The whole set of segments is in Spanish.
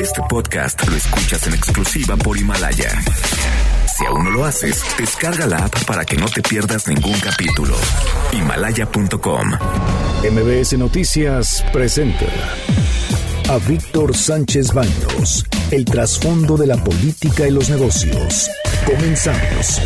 Este podcast lo escuchas en exclusiva por Himalaya. Si aún no lo haces, descarga la app para que no te pierdas ningún capítulo. Himalaya.com. MBS Noticias presenta a Víctor Sánchez Baños, el trasfondo de la política y los negocios. Comenzamos.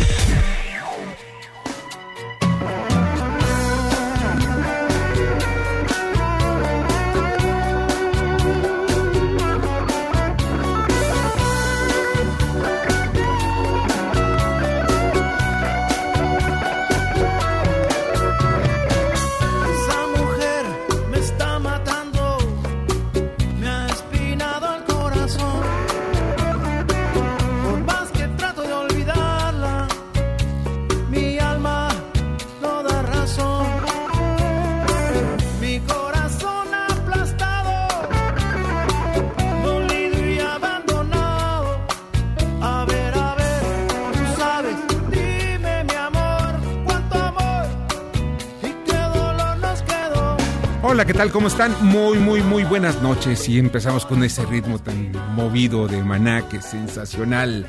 ¿Qué tal? ¿Cómo están? Muy, muy, muy buenas noches. Y empezamos con ese ritmo tan movido de maná, que sensacional.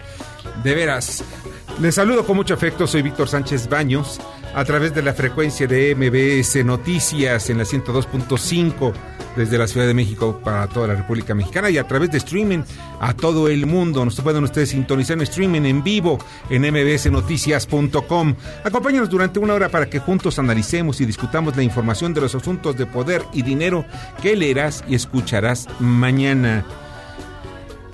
De veras. Les saludo con mucho afecto, soy Víctor Sánchez Baños, a través de la frecuencia de MBS Noticias en la 102.5 desde la Ciudad de México para toda la República Mexicana y a través de streaming a todo el mundo. Nos pueden ustedes sintonizar en streaming en vivo en mbsnoticias.com. Acompáñanos durante una hora para que juntos analicemos y discutamos la información de los asuntos de poder y dinero que leerás y escucharás mañana.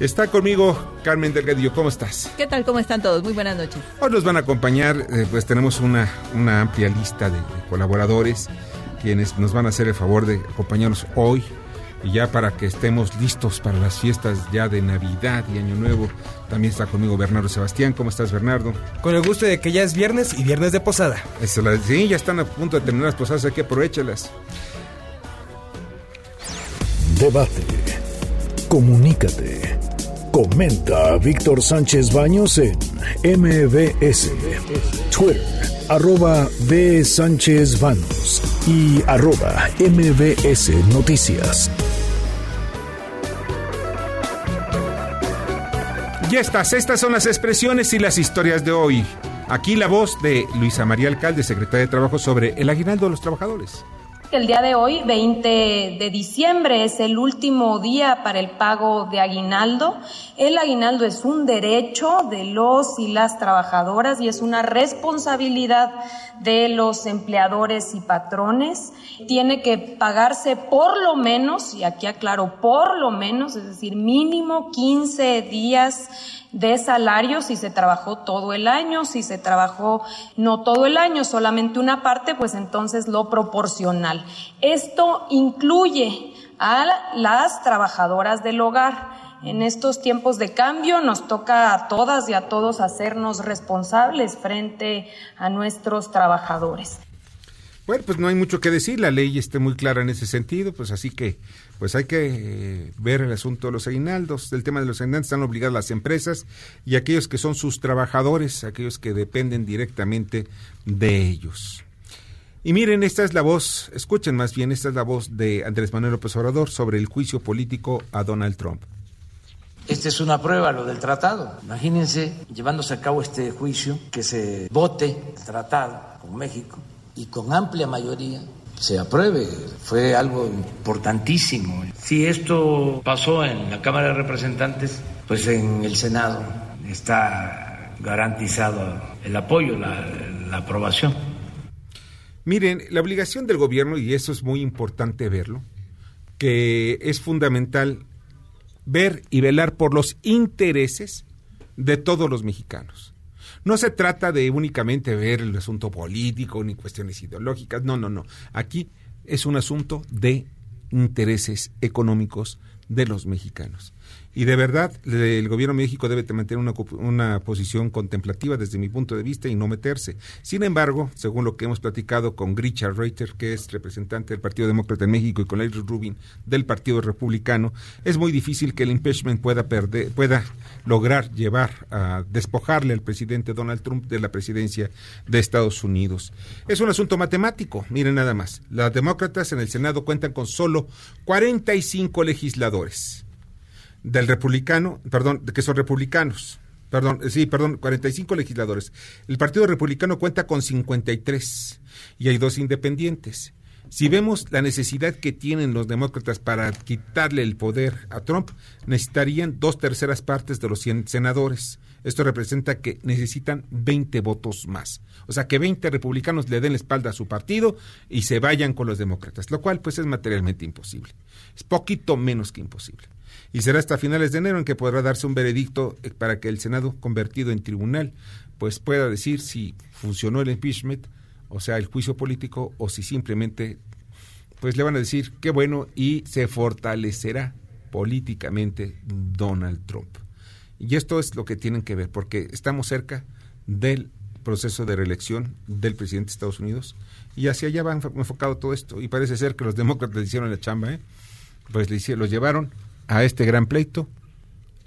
Está conmigo Carmen Delgadillo, ¿cómo estás? ¿Qué tal? ¿Cómo están todos? Muy buenas noches. Hoy nos van a acompañar, eh, pues tenemos una, una amplia lista de, de colaboradores quienes nos van a hacer el favor de acompañarnos hoy y ya para que estemos listos para las fiestas ya de Navidad y Año Nuevo. También está conmigo Bernardo Sebastián. ¿Cómo estás, Bernardo? Con el gusto de que ya es viernes y viernes de posada. La- sí, ya están a punto de terminar las posadas, hay que aprovechalas. Debate. Comunícate. Comenta a Víctor Sánchez Baños en MBS, Twitter, arroba B. Sánchez Baños y arroba MBS Noticias. Ya estás, estas son las expresiones y las historias de hoy. Aquí la voz de Luisa María Alcalde, secretaria de Trabajo, sobre el aguinaldo de los trabajadores. El día de hoy, 20 de diciembre, es el último día para el pago de aguinaldo. El aguinaldo es un derecho de los y las trabajadoras y es una responsabilidad de los empleadores y patrones. Tiene que pagarse por lo menos, y aquí aclaro, por lo menos, es decir, mínimo 15 días de salario si se trabajó todo el año, si se trabajó no todo el año, solamente una parte, pues entonces lo proporcional. Esto incluye a las trabajadoras del hogar. En estos tiempos de cambio nos toca a todas y a todos hacernos responsables frente a nuestros trabajadores. Bueno, pues no hay mucho que decir, la ley está muy clara en ese sentido, pues así que pues hay que eh, ver el asunto de los aguinaldos. El tema de los aguinaldos están obligadas las empresas y aquellos que son sus trabajadores, aquellos que dependen directamente de ellos. Y miren, esta es la voz, escuchen más bien, esta es la voz de Andrés Manuel López Obrador sobre el juicio político a Donald Trump. Esta es una prueba, lo del tratado. Imagínense llevándose a cabo este juicio, que se vote el tratado con México y con amplia mayoría se apruebe. Fue algo importantísimo. Si esto pasó en la Cámara de Representantes, pues en el Senado está garantizado el apoyo, la, la aprobación. Miren, la obligación del gobierno, y eso es muy importante verlo, que es fundamental ver y velar por los intereses de todos los mexicanos. No se trata de únicamente ver el asunto político ni cuestiones ideológicas, no, no, no. Aquí es un asunto de intereses económicos de los mexicanos. Y de verdad, el gobierno de México debe mantener una, una, posición contemplativa desde mi punto de vista y no meterse. Sin embargo, según lo que hemos platicado con Grisha Reiter, que es representante del Partido Demócrata en México, y con Larry Rubin del Partido Republicano, es muy difícil que el impeachment pueda perder, pueda lograr llevar a despojarle al presidente Donald Trump de la presidencia de Estados Unidos. Es un asunto matemático, miren nada más. Los demócratas en el Senado cuentan con solo 45 legisladores. Del republicano, perdón, que son republicanos. Perdón, sí, perdón, 45 legisladores. El Partido Republicano cuenta con 53 y hay dos independientes. Si vemos la necesidad que tienen los demócratas para quitarle el poder a Trump, necesitarían dos terceras partes de los 100 senadores. Esto representa que necesitan 20 votos más. O sea, que 20 republicanos le den la espalda a su partido y se vayan con los demócratas, lo cual pues es materialmente imposible. Es poquito menos que imposible. Y será hasta finales de enero en que podrá darse un veredicto eh, para que el Senado convertido en tribunal pues pueda decir si funcionó el impeachment o sea, el juicio político, o si simplemente, pues le van a decir qué bueno y se fortalecerá políticamente Donald Trump. Y esto es lo que tienen que ver, porque estamos cerca del proceso de reelección del presidente de Estados Unidos y hacia allá va enfocado todo esto. Y parece ser que los demócratas hicieron la chamba, ¿eh? pues le hicieron, los llevaron a este gran pleito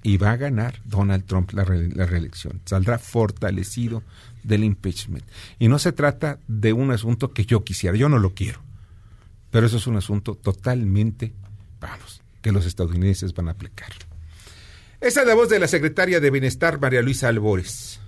y va a ganar Donald Trump la, la reelección. Saldrá fortalecido del impeachment. Y no se trata de un asunto que yo quisiera, yo no lo quiero, pero eso es un asunto totalmente, vamos, que los estadounidenses van a aplicar. Esa es la voz de la secretaria de Bienestar, María Luisa Albores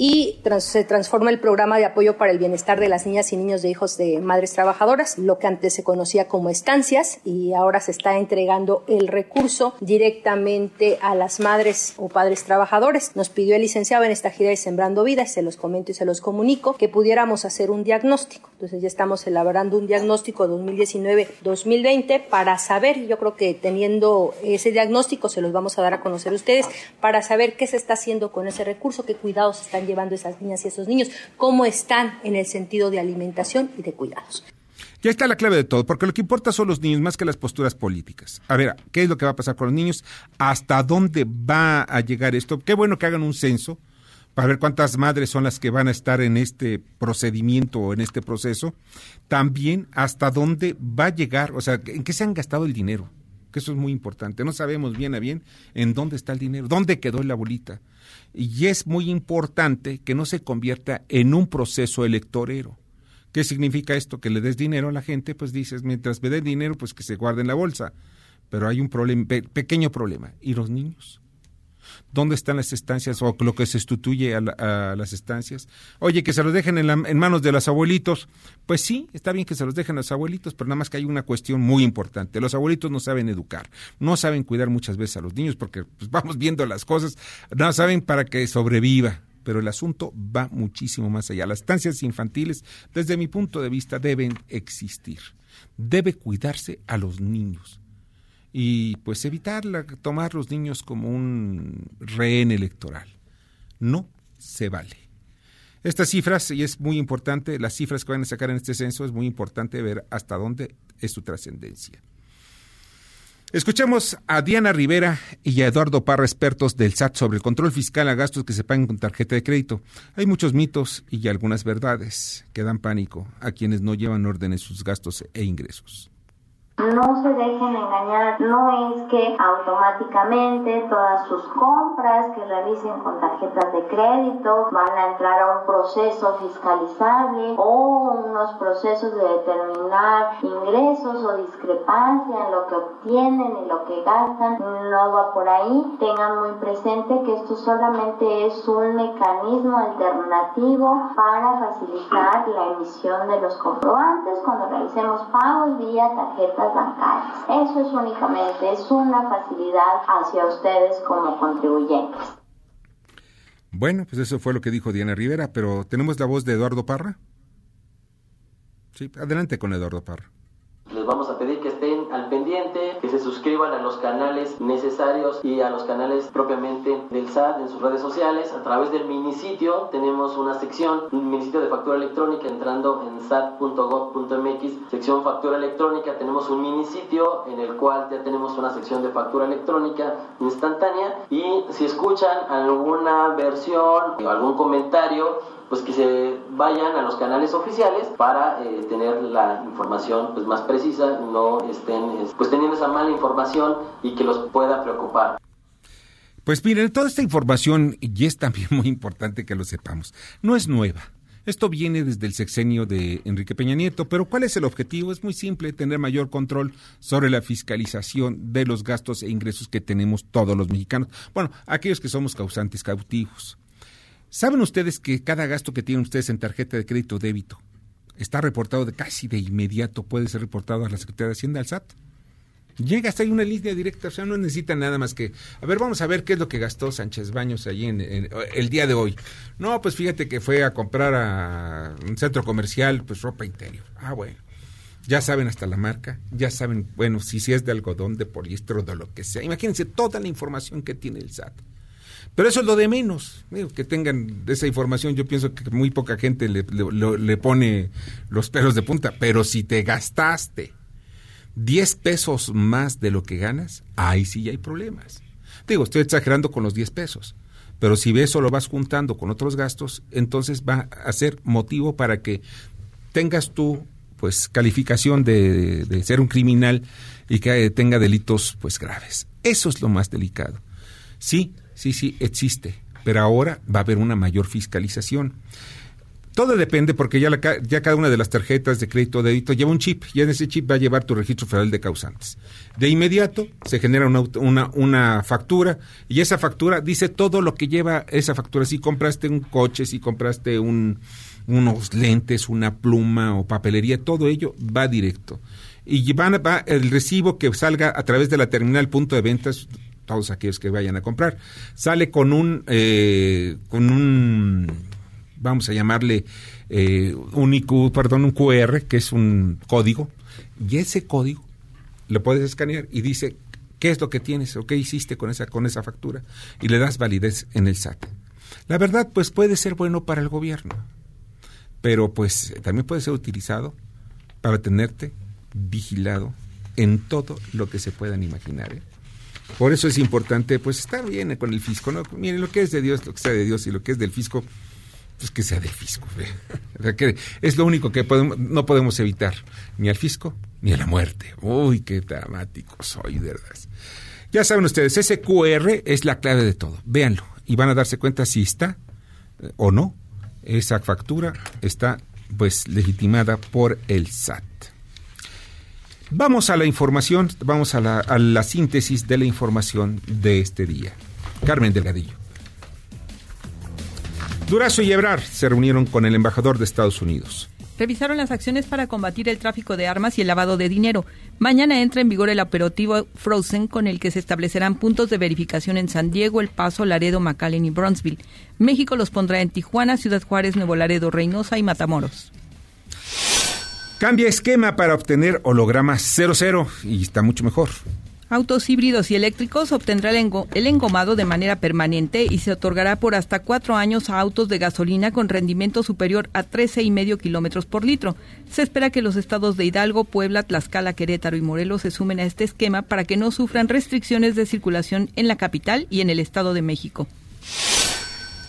y se transforma el programa de apoyo para el bienestar de las niñas y niños de hijos de madres trabajadoras, lo que antes se conocía como estancias y ahora se está entregando el recurso directamente a las madres o padres trabajadores. Nos pidió el licenciado en esta gira de Sembrando Vidas, se los comento y se los comunico, que pudiéramos hacer un diagnóstico. Entonces ya estamos elaborando un diagnóstico 2019-2020 para saber, yo creo que teniendo ese diagnóstico se los vamos a dar a conocer a ustedes, para saber qué se está haciendo con ese recurso, qué cuidados están llevando esas niñas y esos niños, cómo están en el sentido de alimentación y de cuidados. Ya está la clave de todo, porque lo que importa son los niños más que las posturas políticas. A ver, ¿qué es lo que va a pasar con los niños? ¿Hasta dónde va a llegar esto? Qué bueno que hagan un censo para ver cuántas madres son las que van a estar en este procedimiento o en este proceso. También hasta dónde va a llegar, o sea, en qué se han gastado el dinero, que eso es muy importante. No sabemos bien a bien en dónde está el dinero, dónde quedó la bolita. Y es muy importante que no se convierta en un proceso electorero. ¿Qué significa esto? Que le des dinero a la gente, pues dices, mientras me den dinero, pues que se guarde en la bolsa. Pero hay un pequeño problema. ¿Y los niños? ¿Dónde están las estancias o lo que se sustituye a, las estancias? Oye, que se los dejen en, manos de los abuelitos. Pues sí, está bien que se los dejen a los abuelitos, pero nada más que hay una cuestión muy importante. Los abuelitos no saben educar, no saben cuidar muchas veces a los niños porque pues, vamos viendo las cosas, no saben para que sobreviva. Pero el asunto va muchísimo más allá. Las estancias infantiles, desde mi punto de vista, deben existir. Debe cuidarse a los niños y pues evitar tomar los niños como un rehén electoral. No se vale. Estas cifras, y es muy importante, las cifras que van a sacar en este censo, es muy importante ver hasta dónde es su trascendencia. Escuchemos a Diana Rivera y a Eduardo Parra, expertos del SAT sobre el control fiscal a gastos que se pagan con tarjeta de crédito. Hay muchos mitos y algunas verdades que dan pánico a quienes no llevan orden en sus gastos e ingresos. No se dejen engañar, no es que automáticamente todas sus compras que realicen con tarjetas de crédito van a entrar a un proceso fiscalizable o unos procesos de determinar ingresos o discrepancia en lo que obtienen y lo que gastan. No va por ahí. Tengan muy presente que esto solamente es un mecanismo alternativo para facilitar la emisión de los comprobantes cuando realicemos pagos vía tarjetas bancarias. Eso es únicamente, es una facilidad hacia ustedes como contribuyentes. Bueno, pues eso fue lo que dijo Diana Rivera, pero tenemos la voz de Eduardo Parra. Sí, adelante con Eduardo Parra. Les vamos a pedir que estén al pendiente, se suscriban a los canales necesarios y a los canales propiamente del SAT en sus redes sociales. A través del minisitio tenemos una sección, un minisitio de factura electrónica entrando en sat.gov.mx, sección factura electrónica. Tenemos un minisitio en el cual ya tenemos una sección de factura electrónica instantánea y si escuchan alguna versión o algún comentario, pues que se vayan a los canales oficiales para eh, tener la información pues más precisa, no estén pues teniendo esa mala información y que los pueda preocupar. Pues miren, toda esta información, y es también muy importante que lo sepamos, no es nueva. Esto viene desde el sexenio de Enrique Peña Nieto, pero ¿cuál es el objetivo? Es muy simple, tener mayor control sobre la fiscalización de los gastos e ingresos que tenemos todos los mexicanos. Bueno, aquellos que somos causantes cautivos. ¿Saben ustedes que cada gasto que tienen ustedes en tarjeta de crédito o débito está reportado de casi de inmediato, puede ser reportado a la Secretaría de Hacienda, al SAT? Llega hasta ahí una línea directa, o sea, no necesita nada más que, a ver, vamos a ver qué es lo que gastó Sánchez Baños allí en- el día de hoy. No, pues fíjate que fue a comprar a un centro comercial, pues ropa interior. Ah, bueno. Ya saben hasta la marca, ya saben, bueno, si, si es de algodón, de poliéster o de lo que sea. Imagínense toda la información que tiene el SAT. Pero eso es lo de menos, que tengan esa información. Yo pienso que muy poca gente le, le- pone los pelos de punta. Pero si te gastaste 10 pesos más de lo que ganas, ahí sí hay problemas. Digo, estoy exagerando con los 10 pesos. Pero si eso lo vas juntando con otros gastos, entonces va a ser motivo para que tengas tú pues calificación de, de ser un criminal y que tenga delitos pues graves. Eso es lo más delicado. Sí, sí, sí, existe, pero ahora va a haber una mayor fiscalización. Todo depende porque ya, la ya cada una de las tarjetas de crédito o débito lleva un chip y en ese chip va a llevar tu registro federal de causantes. De inmediato se genera una, factura y esa factura dice todo lo que lleva esa factura. Si compraste un coche, si compraste un, unos lentes, una pluma o papelería, todo ello va directo. Y van va el recibo que salga a través de la terminal punto de ventas todos aquellos que vayan a comprar. Sale con un, eh, con un, vamos a llamarle, eh, un IQ, perdón, un QR, que es un código, y ese código lo puedes escanear y dice qué es lo que tienes o qué hiciste con esa, con esa factura, y le das validez en el SAT. La verdad, pues puede ser bueno para el gobierno, pero pues también puede ser utilizado para tenerte vigilado en todo lo que se puedan imaginar. ¿eh? Por eso es importante, pues, estar bien con el fisco. ¿no? Miren, lo que es de Dios, lo que sea de Dios, y lo que es del fisco, pues que sea del fisco. es lo único que podemos- no podemos evitar, ni al fisco, ni a la muerte. Uy, qué dramático soy, de verdad. Ya saben ustedes, ese QR es la clave de todo. Véanlo y van a darse cuenta si está eh, o no. Esa factura está, pues, legitimada por el SAT. Vamos a la información, vamos a la, a la síntesis de la información de este día. Carmen Delgadillo. Durazo y Ebrard se reunieron con el embajador de Estados Unidos. Revisaron las acciones para combatir el tráfico de armas y el lavado de dinero. Mañana entra en vigor el operativo Frozen con el que se establecerán puntos de verificación en San Diego, El Paso, Laredo, McAllen y Bronzeville. México los pondrá en Tijuana, Ciudad Juárez, Nuevo Laredo, Reynosa y Matamoros. Cambia esquema para obtener holograma 00 y está mucho mejor. Autos híbridos y eléctricos obtendrá el, engo- el engomado de manera permanente y se otorgará por hasta cuatro años a autos de gasolina con rendimiento superior a 13,5 kilómetros por litro. Se espera que los estados de Hidalgo, Puebla, Tlaxcala, Querétaro y Morelos se sumen a este esquema para que no sufran restricciones de circulación en la capital y en el Estado de México.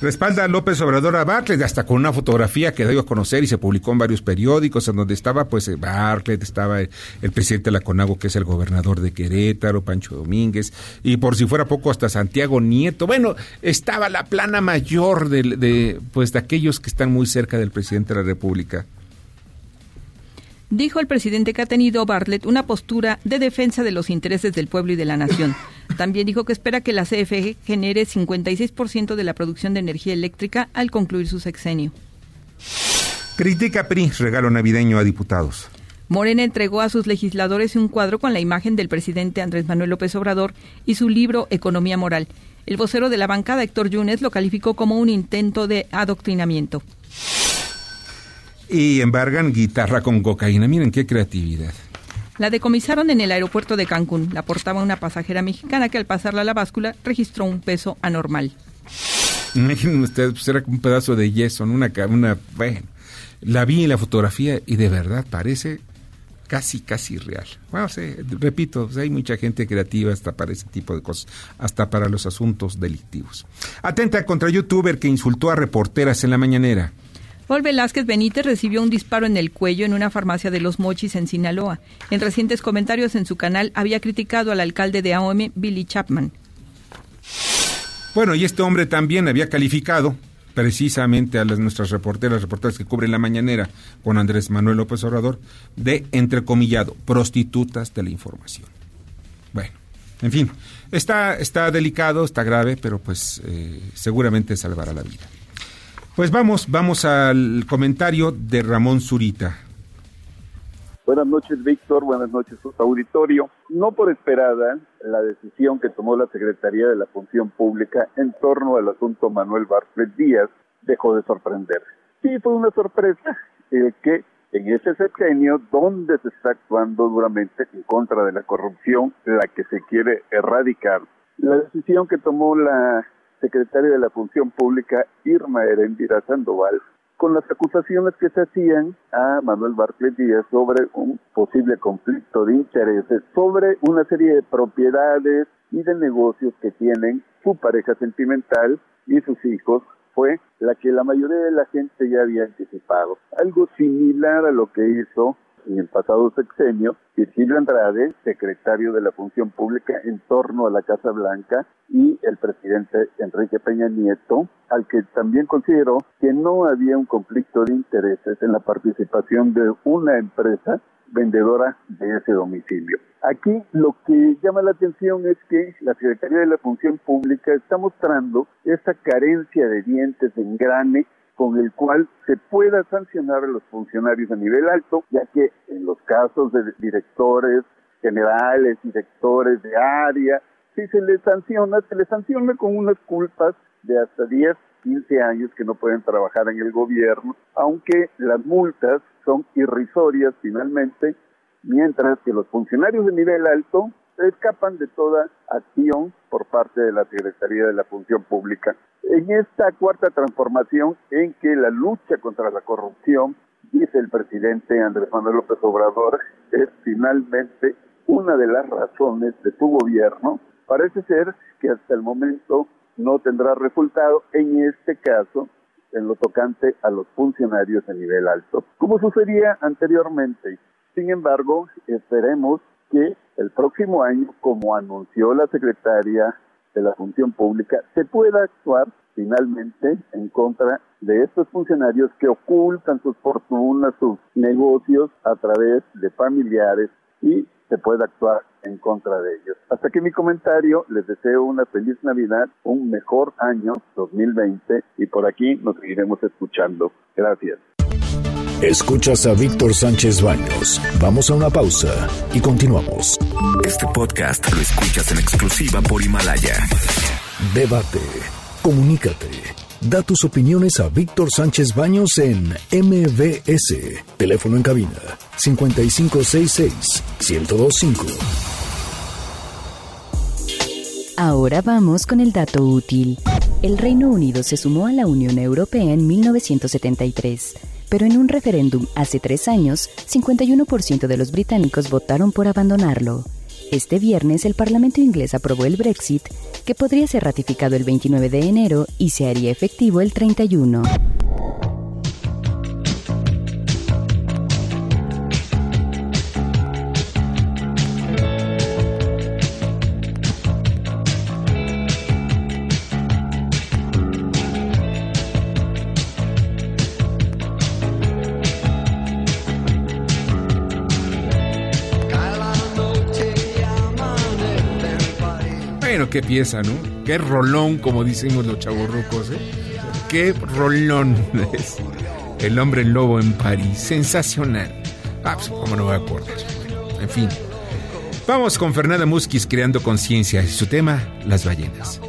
Respalda a López Obrador a Bartlett, hasta con una fotografía que dio a conocer y se publicó en varios periódicos, en donde estaba pues eh, Bartlett, estaba el, presidente de la CONAGO, que es el gobernador de Querétaro, Pancho Domínguez, y por si fuera poco hasta Santiago Nieto. Bueno, estaba la plana mayor de, de, pues, de aquellos que están muy cerca del presidente de la República. Dijo el presidente que ha tenido Bartlett una postura de defensa de los intereses del pueblo y de la nación. También dijo que espera que la CFE genere 56% de la producción de energía eléctrica al concluir su sexenio. Critica PRI, regalo navideño a diputados. Morena entregó a sus legisladores un cuadro con la imagen del presidente Andrés Manuel López Obrador y su libro Economía Moral. El vocero de la bancada, Héctor Yunes, lo calificó como un intento de adoctrinamiento. Y embargan guitarra con cocaína. Miren qué creatividad. La decomisaron en el aeropuerto de Cancún. La portaba una pasajera mexicana que al pasarla a la báscula registró un peso anormal. Imaginen ustedes, pues era un pedazo de yeso, una, una, bueno, la vi en la fotografía y de verdad parece casi, casi real. Bueno, repito, pues hay mucha gente creativa hasta para ese tipo de cosas, hasta para los asuntos delictivos. Atenta contra youtuber que insultó a reporteras en la mañanera. Paul Velázquez Benítez recibió un disparo en el cuello en una farmacia de Los Mochis en Sinaloa. En recientes comentarios en su canal había criticado al alcalde de AOM, Billy Chapman. Bueno, y este hombre también había calificado precisamente a nuestras reporteras, reporteras que cubren la mañanera con Andrés Manuel López Obrador, de entrecomillado, prostitutas de la información. Bueno, en fin, está, está delicado, está grave, pero pues eh, seguramente salvará la vida. Pues vamos, vamos al comentario de Ramón Zurita. Buenas noches, Víctor. Buenas noches, auditorio. No por esperada, la decisión que tomó la Secretaría de la Función Pública en torno al asunto Manuel Bartlett Díaz dejó de sorprender. Sí, fue una sorpresa el que en ese sexenio, donde se está actuando duramente en contra de la corrupción, la que se quiere erradicar, la decisión que tomó la secretaria de la Función Pública, Irma Erendira Sandoval, con las acusaciones que se hacían a Manuel Bartlett Díaz sobre un posible conflicto de intereses, sobre una serie de propiedades y de negocios que tienen su pareja sentimental y sus hijos, fue la que la mayoría de la gente ya había anticipado. Algo similar a lo que hizo en el pasado sexenio, Virgilio Andrade, secretario de la Función Pública en torno a la Casa Blanca, y el presidente Enrique Peña Nieto, al que también consideró que no había un conflicto de intereses en la participación de una empresa vendedora de ese domicilio. Aquí lo que llama la atención es que la Secretaría de la Función Pública está mostrando esa carencia de dientes de engrane con el cual se pueda sancionar a los funcionarios a nivel alto, ya que en los casos de directores generales, directores de área, si se les sanciona, se les sanciona con unas culpas de hasta 10, 15 años que no pueden trabajar en el gobierno, aunque las multas son irrisorias finalmente, mientras que los funcionarios de nivel alto se escapan de toda acción por parte de la Secretaría de la Función Pública. En esta cuarta transformación en que la lucha contra la corrupción, dice el presidente Andrés Manuel López Obrador, es finalmente una de las razones de su gobierno, parece ser que hasta el momento no tendrá resultado en este caso en lo tocante a los funcionarios de nivel alto, como sucedía anteriormente. Sin embargo, esperemos que el próximo año, como anunció la secretaria de la Función Pública, se pueda actuar finalmente en contra de estos funcionarios que ocultan sus fortunas, sus negocios a través de familiares y se pueda actuar en contra de ellos. Hasta que mi comentario, les deseo una feliz Navidad, un mejor año 2020 y por aquí nos seguiremos escuchando. Gracias. Escuchas a Víctor Sánchez Baños. Vamos a una pausa y continuamos. Este podcast lo escuchas en exclusiva por Himalaya. Debate. Comunícate. Da tus opiniones a Víctor Sánchez Baños en MBS. Teléfono en cabina 5566 1025. Ahora vamos con el dato útil. El Reino Unido se sumó a la Unión Europea en 1973, pero en un referéndum hace tres años, 51% de los británicos votaron por abandonarlo. Este viernes el Parlamento inglés aprobó el Brexit, que podría ser ratificado el 29 de enero y se haría efectivo el 31. Qué pieza, ¿no? Qué rolón, como decimos los chavorrucos, ¿eh? Qué rolón es. El hombre lobo en París. Sensacional. Ah, pues, ¿cómo no voy a acordar? En fin. Vamos con Fernanda Musquiz creando conciencia y su tema, las ballenas.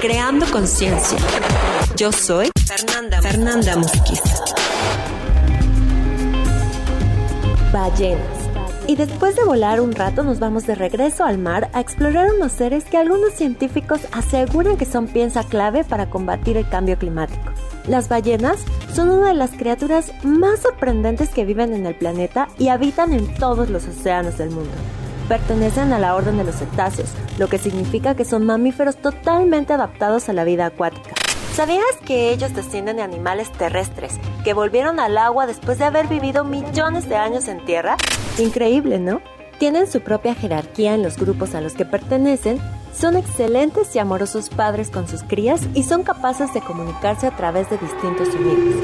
Creando conciencia. Yo soy Fernanda, Fernanda Musquiz. Ballenas. Y después de volar un rato nos vamos de regreso al mar a explorar unos seres que algunos científicos aseguran que son pieza clave para combatir el cambio climático. Las ballenas son una de las criaturas más sorprendentes que viven en el planeta y habitan en todos los océanos del mundo. Pertenecen a la orden de los cetáceos, lo que significa que son mamíferos totalmente adaptados a la vida acuática. ¿Sabías que ellos descienden de animales terrestres que volvieron al agua después de haber vivido millones de años en tierra? Increíble, ¿no? Tienen su propia jerarquía en los grupos a los que pertenecen Son excelentes y amorosos padres con sus crías y son capaces de comunicarse a través de distintos sonidos.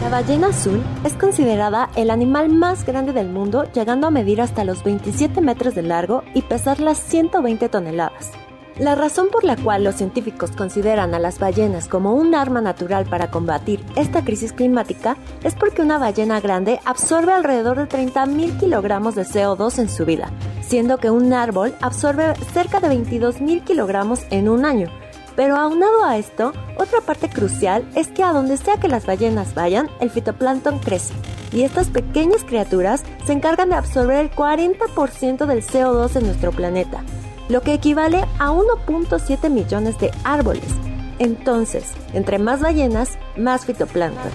La ballena azul es considerada el animal más grande del mundo, llegando a medir hasta los 27 metros de largo y pesar las 120 toneladas. La razón por la cual los científicos consideran a las ballenas como un arma natural para combatir esta crisis climática es porque una ballena grande absorbe alrededor de 30.000 kilogramos de CO2 en su vida, siendo que un árbol absorbe cerca de 22.000 kilogramos en un año. Pero aunado a esto, otra parte crucial es que a donde sea que las ballenas vayan, el fitoplancton crece. Y estas pequeñas criaturas se encargan de absorber el 40% del CO2 en nuestro planeta, lo que equivale a 1.7 millones de árboles. Entonces, entre más ballenas, más fitoplancton.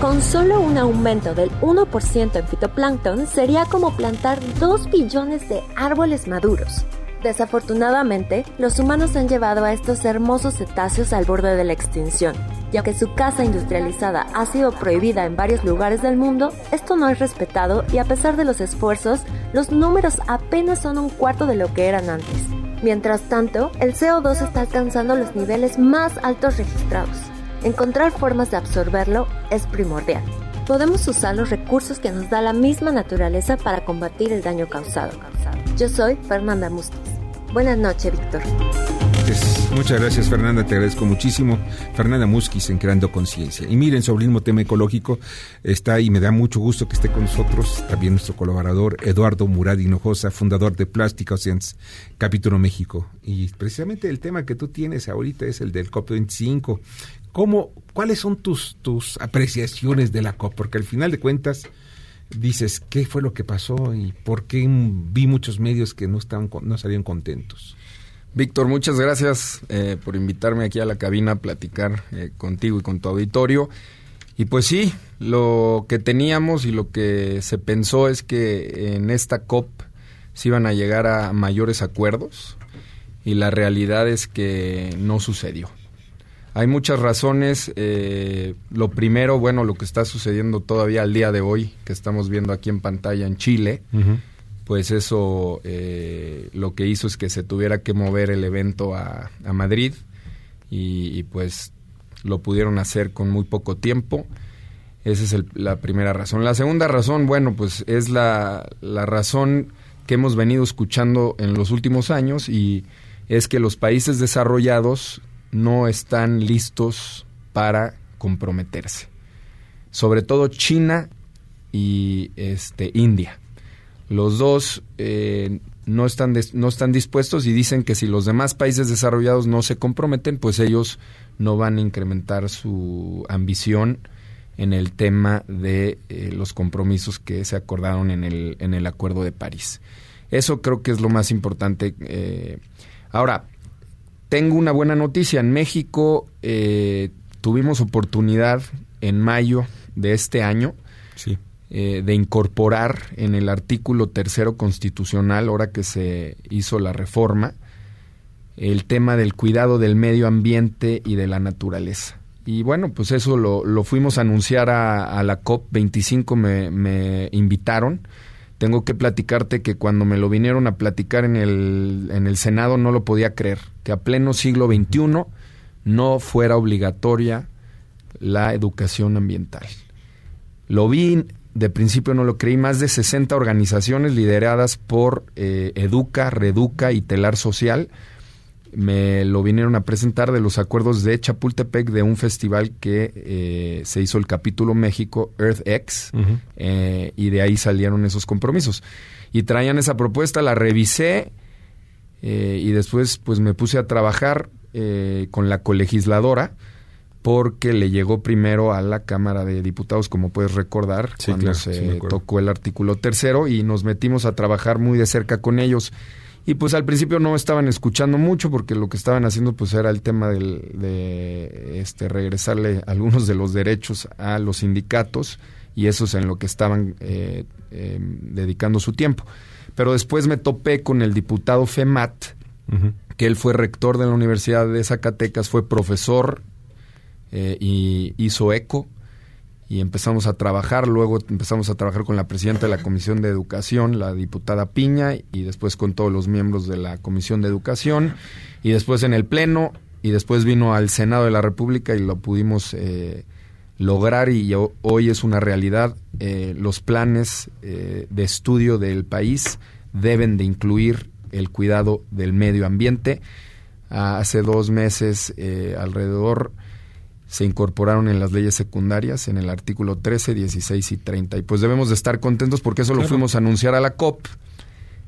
Con solo un aumento del 1% en fitoplancton sería como plantar 2 billones de árboles maduros. Desafortunadamente, los humanos han llevado a estos hermosos cetáceos al borde de la extinción. Y aunque su caza industrializada ha sido prohibida en varios lugares del mundo, esto no es respetado y a pesar de los esfuerzos, los números apenas son un cuarto de lo que eran antes. Mientras tanto, el CO2 está alcanzando los niveles más altos registrados. Encontrar formas de absorberlo es primordial. Podemos usar los recursos que nos da la misma naturaleza para combatir el daño causado. Yo soy Fernanda Musquiz. Buenas noches, Víctor. Muchas gracias, Fernanda. Te agradezco muchísimo. Fernanda Musquiz en Creando Conciencia. Y miren, sobre el mismo tema ecológico, está y me da mucho gusto que esté con nosotros también nuestro colaborador Eduardo Murad Hinojosa, fundador de Plástica Oceans, Capítulo México. Y precisamente el tema que tú tienes ahorita es el del COP25. ¿Cómo, ¿Cuáles son tus, tus apreciaciones de la COP? Porque al final de cuentas dices, ¿qué fue lo que pasó y por qué vi muchos medios que no, estaban, no salían contentos? Víctor, muchas gracias eh, por invitarme aquí a la cabina a platicar eh, contigo y con tu auditorio. Y pues sí, lo que teníamos y lo que se pensó es que en esta COP se iban a llegar a mayores acuerdos y la realidad es que no sucedió. Hay muchas razones. Eh, lo primero, bueno, lo que está sucediendo todavía al día de hoy, que estamos viendo aquí en pantalla en Chile, pues eso eh, lo que hizo es que se tuviera que mover el evento a, Madrid y, pues lo pudieron hacer con muy poco tiempo. Esa es la primera razón. La segunda razón, bueno, pues es la, la razón que hemos venido escuchando en los últimos años y es que los países desarrollados no están listos para comprometerse. Sobre todo China y este, India. Los dos eh, no, están no están dispuestos y dicen que si los demás países desarrollados no se comprometen, pues ellos no van a incrementar su ambición en el tema de eh, los compromisos que se acordaron en el, en el Acuerdo de París. Eso creo que es lo más importante. Eh. ahora, tengo una buena noticia. En México tuvimos oportunidad en mayo de este año sí. Eh, de incorporar en el artículo tercero constitucional, ahora que se hizo la reforma, el tema del cuidado del medio ambiente y de la naturaleza. Y bueno, pues eso lo, lo fuimos a anunciar a, la COP25, me, me, invitaron. Tengo que platicarte que cuando me lo vinieron a platicar en el, en el Senado no lo podía creer, que a pleno siglo XXI no fuera obligatoria la educación ambiental. Lo vi de principio no lo creí, más de 60 organizaciones lideradas por eh, Educa, Reduca y Telar Social me lo vinieron a presentar de los acuerdos de Chapultepec de un festival que eh, se hizo el capítulo México, EarthX, eh, y de ahí salieron esos compromisos. Y traían esa propuesta, la revisé y después pues me puse a trabajar con la colegisladora porque le llegó primero a la Cámara de Diputados, como puedes recordar, cuando se tocó el artículo tercero y nos metimos a trabajar muy de cerca con ellos. Y pues al principio no estaban escuchando mucho porque lo que estaban haciendo pues era el tema del, de este, regresarle algunos de los derechos a los sindicatos y eso es en lo que estaban eh, em, dedicando su tiempo. Pero después me topé con el diputado FEMAT, que él fue rector de la Universidad de Zacatecas, fue profesor eh, y hizo eco y empezamos a trabajar, luego empezamos a trabajar con la presidenta de la Comisión de Educación, la diputada Piña, y después con todos los miembros de la Comisión de Educación, y después en el Pleno, y después vino al Senado de la República y lo pudimos eh, lograr y ho- hoy es una realidad. Eh, los planes eh, de estudio del país deben de incluir el cuidado del medio ambiente. Ah, hace dos meses alrededor se incorporaron en las leyes secundarias en el artículo 13, 16 y 30. Y pues debemos de estar contentos porque eso lo fuimos a anunciar a la COP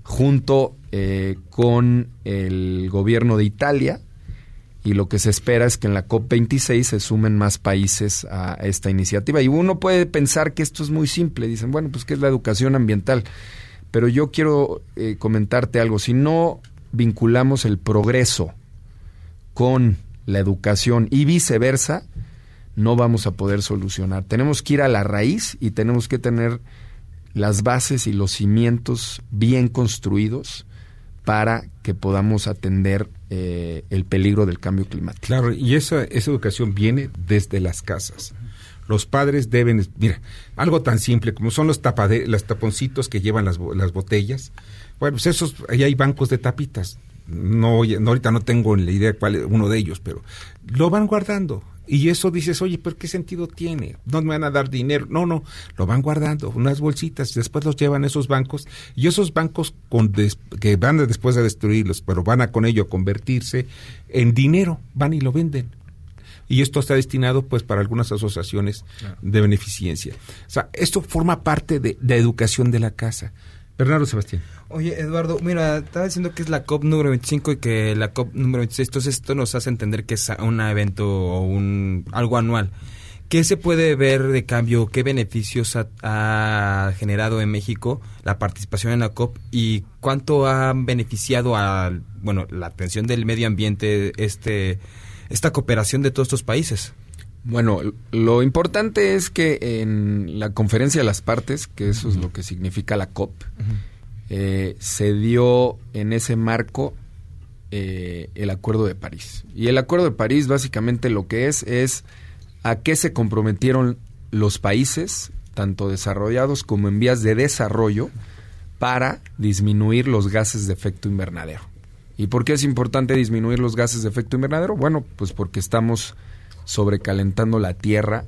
junto eh, con el gobierno de Italia y lo que se espera es que en la COP26 se sumen más países a esta iniciativa. Y uno puede pensar que esto es muy simple, dicen, bueno, pues que es la educación ambiental. Pero yo quiero eh, comentarte algo, si no vinculamos el progreso con la educación y viceversa, no vamos a poder solucionar. Tenemos que ir a la raíz y tenemos que tener las bases y los cimientos bien construidos para que podamos atender eh, el peligro del cambio climático. Claro, y esa, esa educación viene desde las casas. Los padres deben, mira, algo tan simple como son los tapade, los taponcitos que llevan las, las botellas. Bueno, pues esos, ahí hay bancos de tapitas. No, no, ahorita no tengo la idea cuál es uno de ellos, pero lo van guardando. Y eso dices, oye, pero ¿qué sentido tiene? No me van a dar dinero. No, no, lo van guardando, unas bolsitas, después los llevan a esos bancos. Y esos bancos con des- que van a- después a destruirlos, pero van a con ello a convertirse en dinero, van y lo venden y esto está destinado pues para algunas asociaciones de beneficencia. O sea, esto forma parte de, de educación de la casa. Bernardo Sebastián. Oye, Eduardo, mira, estaba diciendo que es la COP número 25 y que la COP número 26, entonces esto nos hace entender que es un evento o un, algo anual. ¿Qué se puede ver de cambio? ¿Qué beneficios ha, ha generado en México la participación en la COP y cuánto ha beneficiado a, bueno, la atención del medio ambiente este esta cooperación de todos estos países? Bueno, lo importante es que en la conferencia de las partes, que eso es lo que significa la COP, eh, se dio en ese marco eh, el Acuerdo de París. Y el Acuerdo de París básicamente lo que es es a qué se comprometieron los países, tanto desarrollados como en vías de desarrollo, para disminuir los gases de efecto invernadero. ¿Y por qué es importante disminuir los gases de efecto invernadero? Bueno, pues porque estamos sobrecalentando la Tierra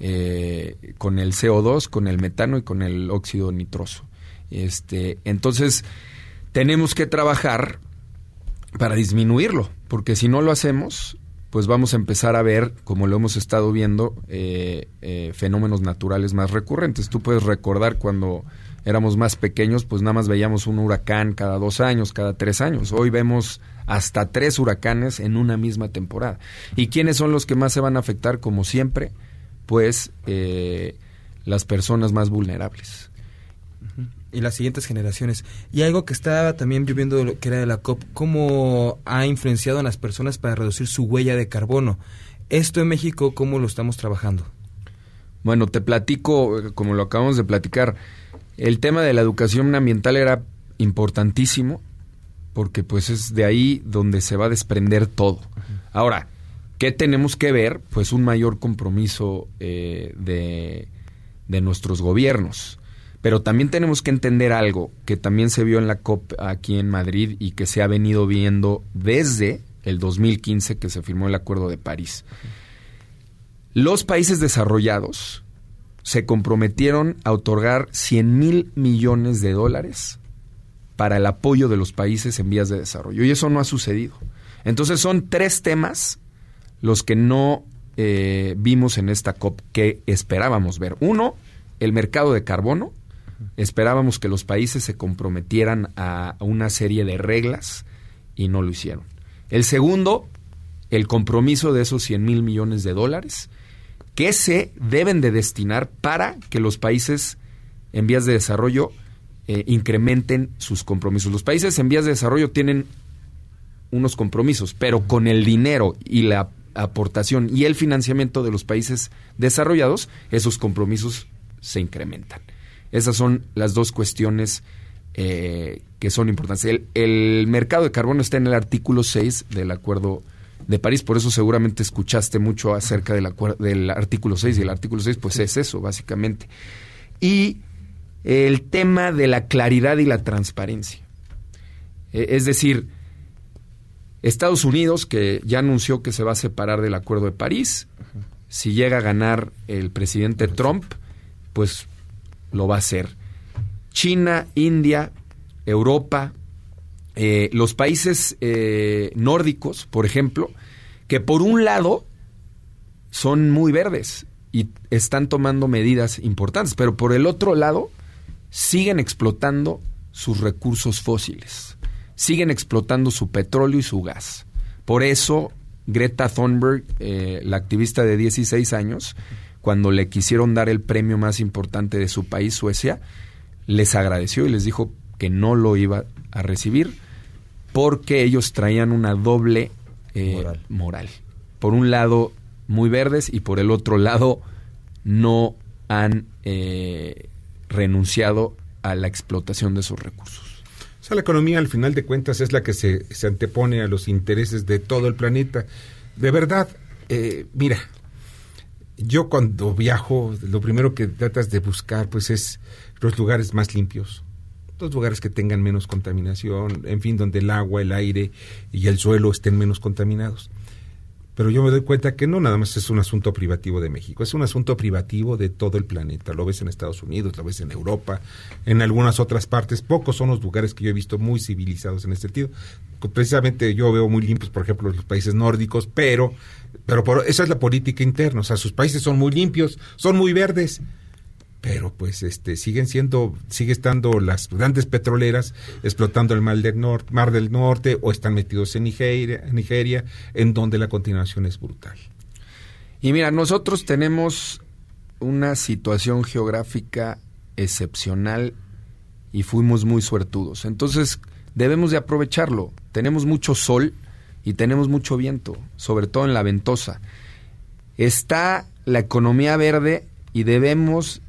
eh, con el CO2, con el metano y con el óxido nitroso. Este, entonces, tenemos que trabajar para disminuirlo, porque si no lo hacemos, pues vamos a empezar a ver, como lo hemos estado viendo, eh, eh, fenómenos naturales más recurrentes. Tú puedes recordar cuando éramos más pequeños, pues nada más veíamos un huracán cada dos años, cada tres años. Hoy vemos hasta tres huracanes en una misma temporada. ¿Y quiénes son los que más se van a afectar, como siempre? Pues eh, las personas más vulnerables. Y las siguientes generaciones. Y algo que estaba también yo viendo lo que era de la COP, cómo ha influenciado a las personas para reducir su huella de carbono. Esto en México, ¿cómo lo estamos trabajando? Bueno, te platico, como lo acabamos de platicar, el tema de la educación ambiental era importantísimo porque pues es de ahí donde se va a desprender todo. Ahora, ¿qué tenemos que ver? Pues un mayor compromiso eh, de, de nuestros gobiernos. Pero también tenemos que entender algo que también se vio en la COP aquí en Madrid y que se ha venido viendo desde el 2015 que se firmó el Acuerdo de París. Los países desarrollados se comprometieron a otorgar 100 mil millones de dólares para el apoyo de los países en vías de desarrollo. Y eso no ha sucedido. Entonces son tres temas los que no eh, vimos en esta COP que esperábamos ver. Uno, el mercado de carbono. Esperábamos que los países se comprometieran a una serie de reglas y no lo hicieron. El segundo, el compromiso de esos 100 mil millones de dólares que se deben de destinar para que los países en vías de desarrollo eh, incrementen sus compromisos. Los países en vías de desarrollo tienen unos compromisos, pero con el dinero y la aportación y el financiamiento de los países desarrollados, esos compromisos se incrementan. Esas son las dos cuestiones eh, que son importantes. El, el mercado de carbono está en el artículo 6 del acuerdo de París, por eso seguramente escuchaste mucho acerca del, artículo 6 y el artículo 6 pues es eso básicamente. Y el tema de la claridad y la transparencia. Eh, es decir, Estados Unidos, que ya anunció que se va a separar del Acuerdo de París, si llega a ganar el presidente Trump, pues lo va a hacer. China, India, Europa, eh, los países eh, nórdicos, por ejemplo, que por un lado son muy verdes y están tomando medidas importantes, pero por el otro lado siguen explotando sus recursos fósiles, siguen explotando su petróleo y su gas. Por eso Greta Thunberg, eh, la activista de 16 años, cuando le quisieron dar el premio más importante de su país, Suecia, les agradeció y les dijo que no lo iba a recibir porque ellos traían una doble eh, moral. Por un lado, muy verdes y por el otro lado, no han eh, renunciado a la explotación de sus recursos. O sea, la economía al final de cuentas es la que se, se antepone a los intereses de todo el planeta. De verdad, eh, mira, yo cuando viajo, lo primero que tratas de buscar pues es los lugares más limpios, los lugares que tengan menos contaminación, en fin, donde el agua, el aire y el suelo estén menos contaminados. Pero yo me doy cuenta que no nada más es un asunto privativo de México, es un asunto privativo de todo el planeta. Lo ves en Estados Unidos, lo ves en Europa, en algunas otras partes. Pocos son los lugares que yo he visto muy civilizados en este sentido. Precisamente yo veo muy limpios, por ejemplo, los países nórdicos, pero, pero por, esa es la política interna. O sea, sus países son muy limpios, son muy verdes pero pues este siguen siendo sigue estando las grandes petroleras explotando el mar del norte mar del norte o están metidos en Nigeria Nigeria en donde la continuación es brutal Y mira, nosotros tenemos una situación geográfica excepcional y fuimos muy suertudos. Entonces, debemos de aprovecharlo. Tenemos mucho sol y tenemos mucho viento, sobre todo en la ventosa. Está la economía verde y debemos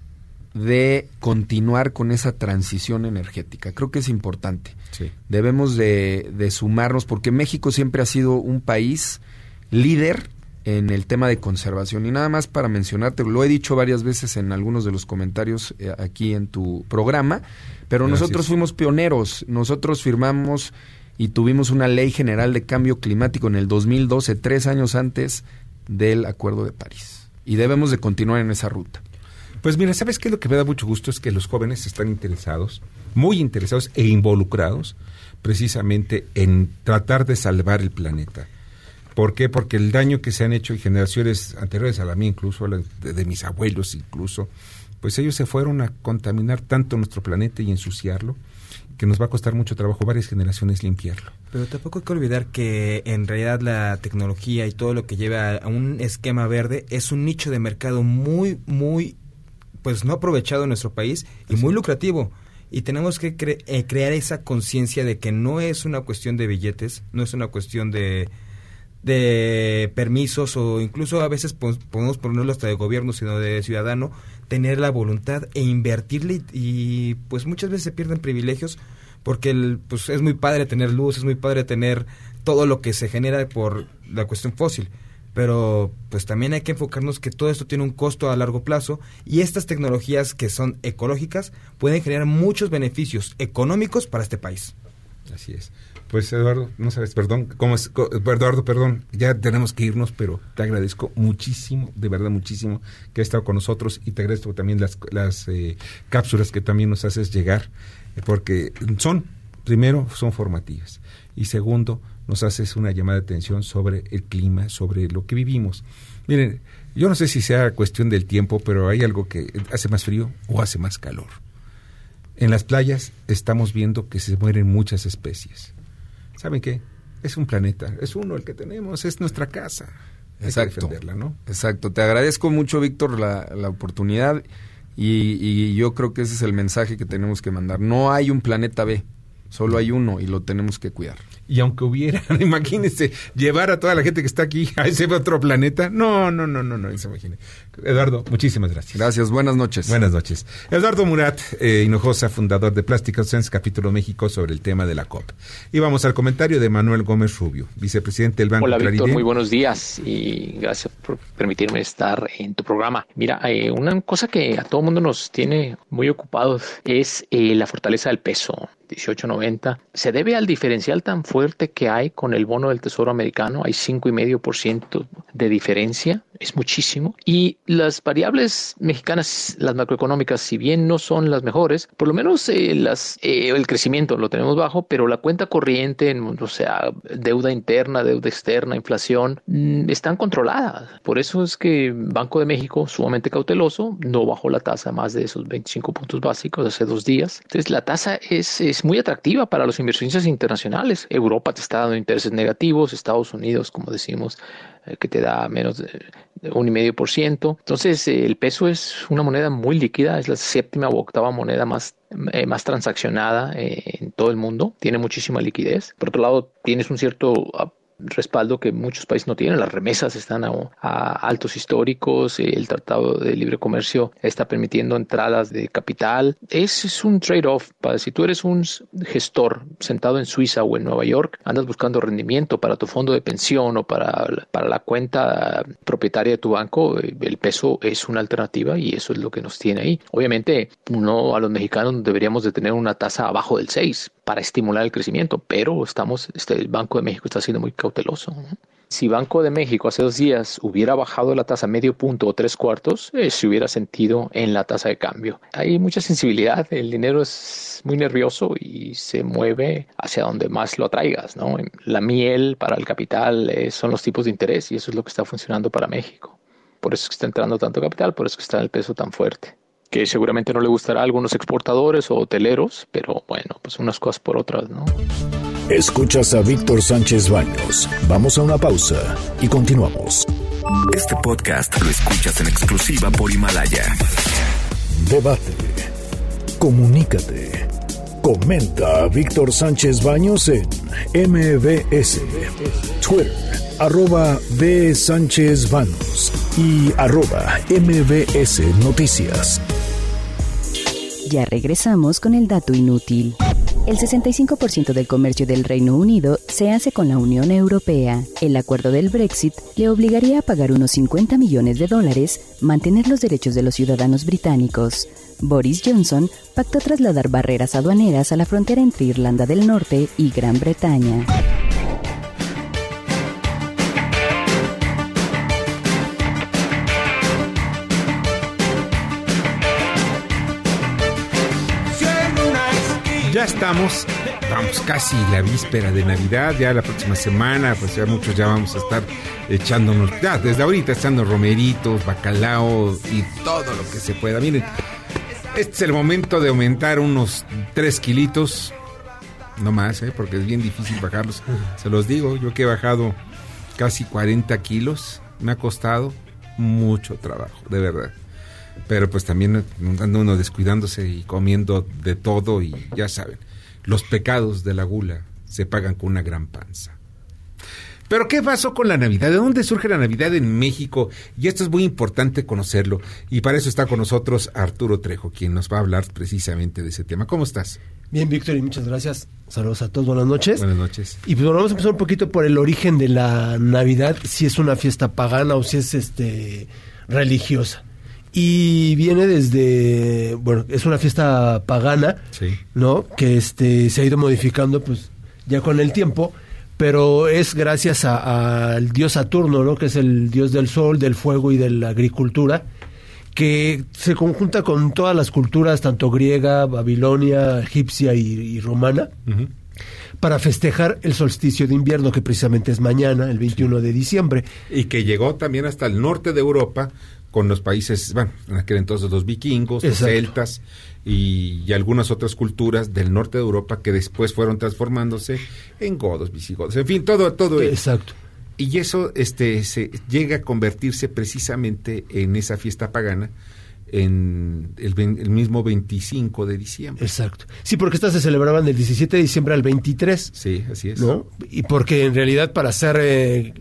de continuar con esa transición energética. Creo que es importante. Debemos de, de sumarnos porque México siempre ha sido un país líder en el tema de conservación. Y nada más para mencionarte, lo he dicho varias veces en algunos de los comentarios eh, aquí en tu programa, pero Gracias. nosotros fuimos pioneros. Nosotros firmamos y tuvimos una ley general de cambio climático en el 2012, tres años antes del Acuerdo de París. Y debemos de continuar en esa ruta. Pues mira, ¿sabes qué? Lo que me da mucho gusto es que los jóvenes están interesados, muy interesados e involucrados precisamente en tratar de salvar el planeta. ¿Por qué? Porque el daño que se han hecho en generaciones anteriores a la mía, incluso a la de, de mis abuelos incluso, pues ellos se fueron a contaminar tanto nuestro planeta y ensuciarlo que nos va a costar mucho trabajo varias generaciones limpiarlo. Pero tampoco hay que olvidar que en realidad la tecnología y todo lo que lleva a un esquema verde es un nicho de mercado muy, muy, pues no aprovechado en nuestro país y muy lucrativo. Y tenemos que cre- eh, crear esa conciencia de que no es una cuestión de billetes, no es una cuestión de, de permisos o incluso a veces po- podemos ponerlo hasta de gobierno, sino de ciudadano, tener la voluntad e invertirle y, y, pues muchas veces se pierden privilegios porque el, pues es muy padre tener luz, es muy padre tener todo lo que se genera por la cuestión fósil. Pero pues también hay que enfocarnos que todo esto tiene un costo a largo plazo y estas tecnologías que son ecológicas pueden generar muchos beneficios económicos para este país. Así es. Pues Eduardo, no sabes, perdón, ¿cómo es? Eduardo, perdón, ya tenemos que irnos, pero te agradezco muchísimo, de verdad muchísimo, que has estado con nosotros y te agradezco también las, las eh, cápsulas que también nos haces llegar, eh, porque son, primero, son formativas y segundo, nos haces una llamada de atención sobre el clima, sobre lo que vivimos. Miren, yo no sé si sea cuestión del tiempo, pero hay algo que hace más frío o hace más calor. En las playas estamos viendo que se mueren muchas especies. ¿Saben qué? Es un planeta, es uno el que tenemos, es nuestra casa. Hay que Exacto. defenderla, ¿no? Exacto. Te agradezco mucho, Víctor, la, la oportunidad y, y yo creo que ese es el mensaje que tenemos que mandar. No hay un planeta B, solo hay uno y lo tenemos que cuidar. Y aunque hubiera, imagínense, llevar a toda la gente que está aquí a ese otro planeta, no, no, no, no, no, se imagine. Eduardo, muchísimas gracias. Gracias, buenas noches. Buenas noches. Eduardo Murat eh, Hinojosa, fundador de Plásticos Sense, capítulo México, sobre el tema de la COP. Y vamos al comentario de Manuel Gómez Rubio, vicepresidente del Banco Hola Víctor, muy buenos días y gracias por permitirme estar en tu programa. Mira, eh, una cosa que a todo mundo nos tiene muy ocupados es eh, la fortaleza del peso. 18.90 se debe al diferencial tan fuerte que hay con el bono del Tesoro americano. Hay 5,5% de diferencia, es muchísimo. Y las variables mexicanas, las macroeconómicas, si bien no son las mejores, por lo menos eh, las, eh, el crecimiento lo tenemos bajo, pero la cuenta corriente, o sea, deuda interna, deuda externa, inflación, mm, están controladas. Por eso es que Banco de México, sumamente cauteloso, no bajó la tasa más de esos 25 puntos básicos hace dos días. Entonces, la tasa es, es muy atractiva para los inversionistas internacionales. Europa te está dando intereses negativos, Estados Unidos, como decimos, que te da menos de un y medio por ciento. Entonces, eh, el peso es una moneda muy líquida, es la séptima o octava moneda más, eh, más transaccionada eh, en todo el mundo, tiene muchísima liquidez. Por otro lado, tienes un cierto respaldo que muchos países no tienen. Las remesas están a, altos históricos, el Tratado de Libre Comercio está permitiendo entradas de capital. Es, es un trade-off. Si tú eres un gestor sentado en Suiza o en Nueva York, andas buscando rendimiento para tu fondo de pensión o para, para la cuenta propietaria de tu banco, eh, el peso es una alternativa y eso es lo que nos tiene ahí. Obviamente, no a los mexicanos deberíamos de tener una tasa abajo del 6 para estimular el crecimiento, pero estamos, este, el Banco de México está siendo muy cauteloso. ¿no? Si Banco de México hace dos días hubiera bajado la tasa medio punto o tres cuartos, eh, se hubiera sentido en la tasa de cambio. Hay mucha sensibilidad, el dinero es muy nervioso y se mueve hacia donde más lo atraigas. ¿no? La miel para el capital eh, son los tipos de interés y eso es lo que está funcionando para México. Por eso es que está entrando tanto capital, por eso está el peso tan fuerte que seguramente no le gustará a algunos exportadores o hoteleros, pero bueno, pues unas cosas por otras, ¿no? Escuchas a Víctor Sánchez Baños. Vamos a una pausa y continuamos. Este podcast lo escuchas en exclusiva por Himalaya. Debate. Comunícate. Comenta Víctor Sánchez Baños en MBS, Twitter, arroba B. Sánchez Baños y arroba MBS Noticias. Ya regresamos con el dato inútil. El 65% del comercio del Reino Unido se hace con la Unión Europea. El acuerdo del Brexit le obligaría a pagar unos 50 millones de dólares, mantener los derechos de los ciudadanos británicos. Boris Johnson pactó trasladar barreras aduaneras a la frontera entre Irlanda del Norte y Gran Bretaña. Ya estamos, vamos casi la víspera de Navidad, ya la próxima semana, pues ya muchos ya vamos a estar echándonos, ya desde ahorita echando romeritos, bacalao y todo lo que se pueda. Miren, este es el momento de aumentar unos 3 kilitos, no más, ¿eh? porque es bien difícil bajarlos. Se los digo, yo que he bajado casi 40 kilos, me ha costado mucho trabajo, de verdad. Pero pues también anda uno descuidándose y comiendo de todo y ya saben, los pecados de la gula se pagan con una gran panza. Pero ¿qué pasó con la Navidad? ¿De dónde surge la Navidad en México? Y esto es muy importante conocerlo. Y para eso está con nosotros Arturo Trejo, quien nos va a hablar precisamente de ese tema. ¿Cómo estás? Bien, Víctor, y muchas gracias. Saludos a todos, buenas noches. Buenas noches. Y pues bueno, vamos a empezar un poquito por el origen de la Navidad, si es una fiesta pagana o si es este religiosa. Y viene desde, bueno, es una fiesta pagana, Sí. ¿no? Que este se ha ido modificando pues ya con el tiempo, pero es gracias a- al dios Saturno, ¿no? Que es el dios del sol, del fuego y de la agricultura, que se conjunta con todas las culturas, tanto griega, babilonia, egipcia y, y romana, para festejar el solsticio de invierno, que precisamente es mañana, el 21 de diciembre. Y que llegó también hasta el norte de Europa con los países, bueno, en aquel entonces los vikingos, los celtas y, y algunas otras culturas del norte de Europa que después fueron transformándose en godos, visigodos, en fin, todo, todo. Exacto. Y eso este, se llega a convertirse precisamente en esa fiesta pagana en el, mismo 25 de diciembre. Exacto. Sí, porque estas se celebraban del 17 de diciembre al 23. Sí, así es. ¿No? Y porque en realidad para hacer eh,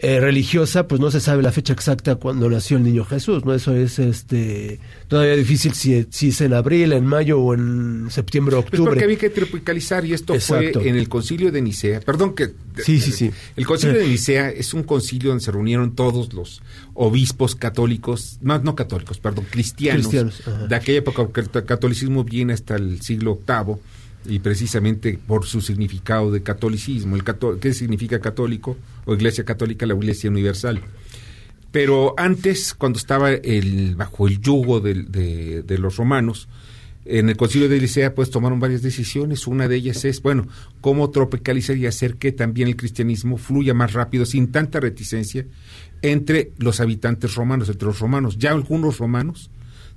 eh, religiosa, pues no se sabe la fecha exacta cuando nació el niño Jesús, ¿no? Eso es este todavía difícil si, si es en abril, en mayo o en septiembre o Pues octubre. porque había que tropicalizar y esto Exacto. fue en el concilio de Nicea. Perdón que... Sí, sí, sí. El concilio de Nicea es un concilio donde se reunieron todos los obispos católicos, no, no católicos, perdón, cristianos, Cristianos, de aquella época, porque el catolicismo viene hasta el siglo VIII y precisamente por su significado de catolicismo. El cató- ¿Qué significa católico o iglesia católica? La iglesia universal. Pero antes, cuando estaba el, bajo el yugo de, los romanos, en el concilio de Nicea pues tomaron varias decisiones. Una de ellas es, bueno, cómo tropicalizar y hacer que también el cristianismo fluya más rápido, sin tanta reticencia, entre los habitantes romanos, entre los romanos. Ya algunos romanos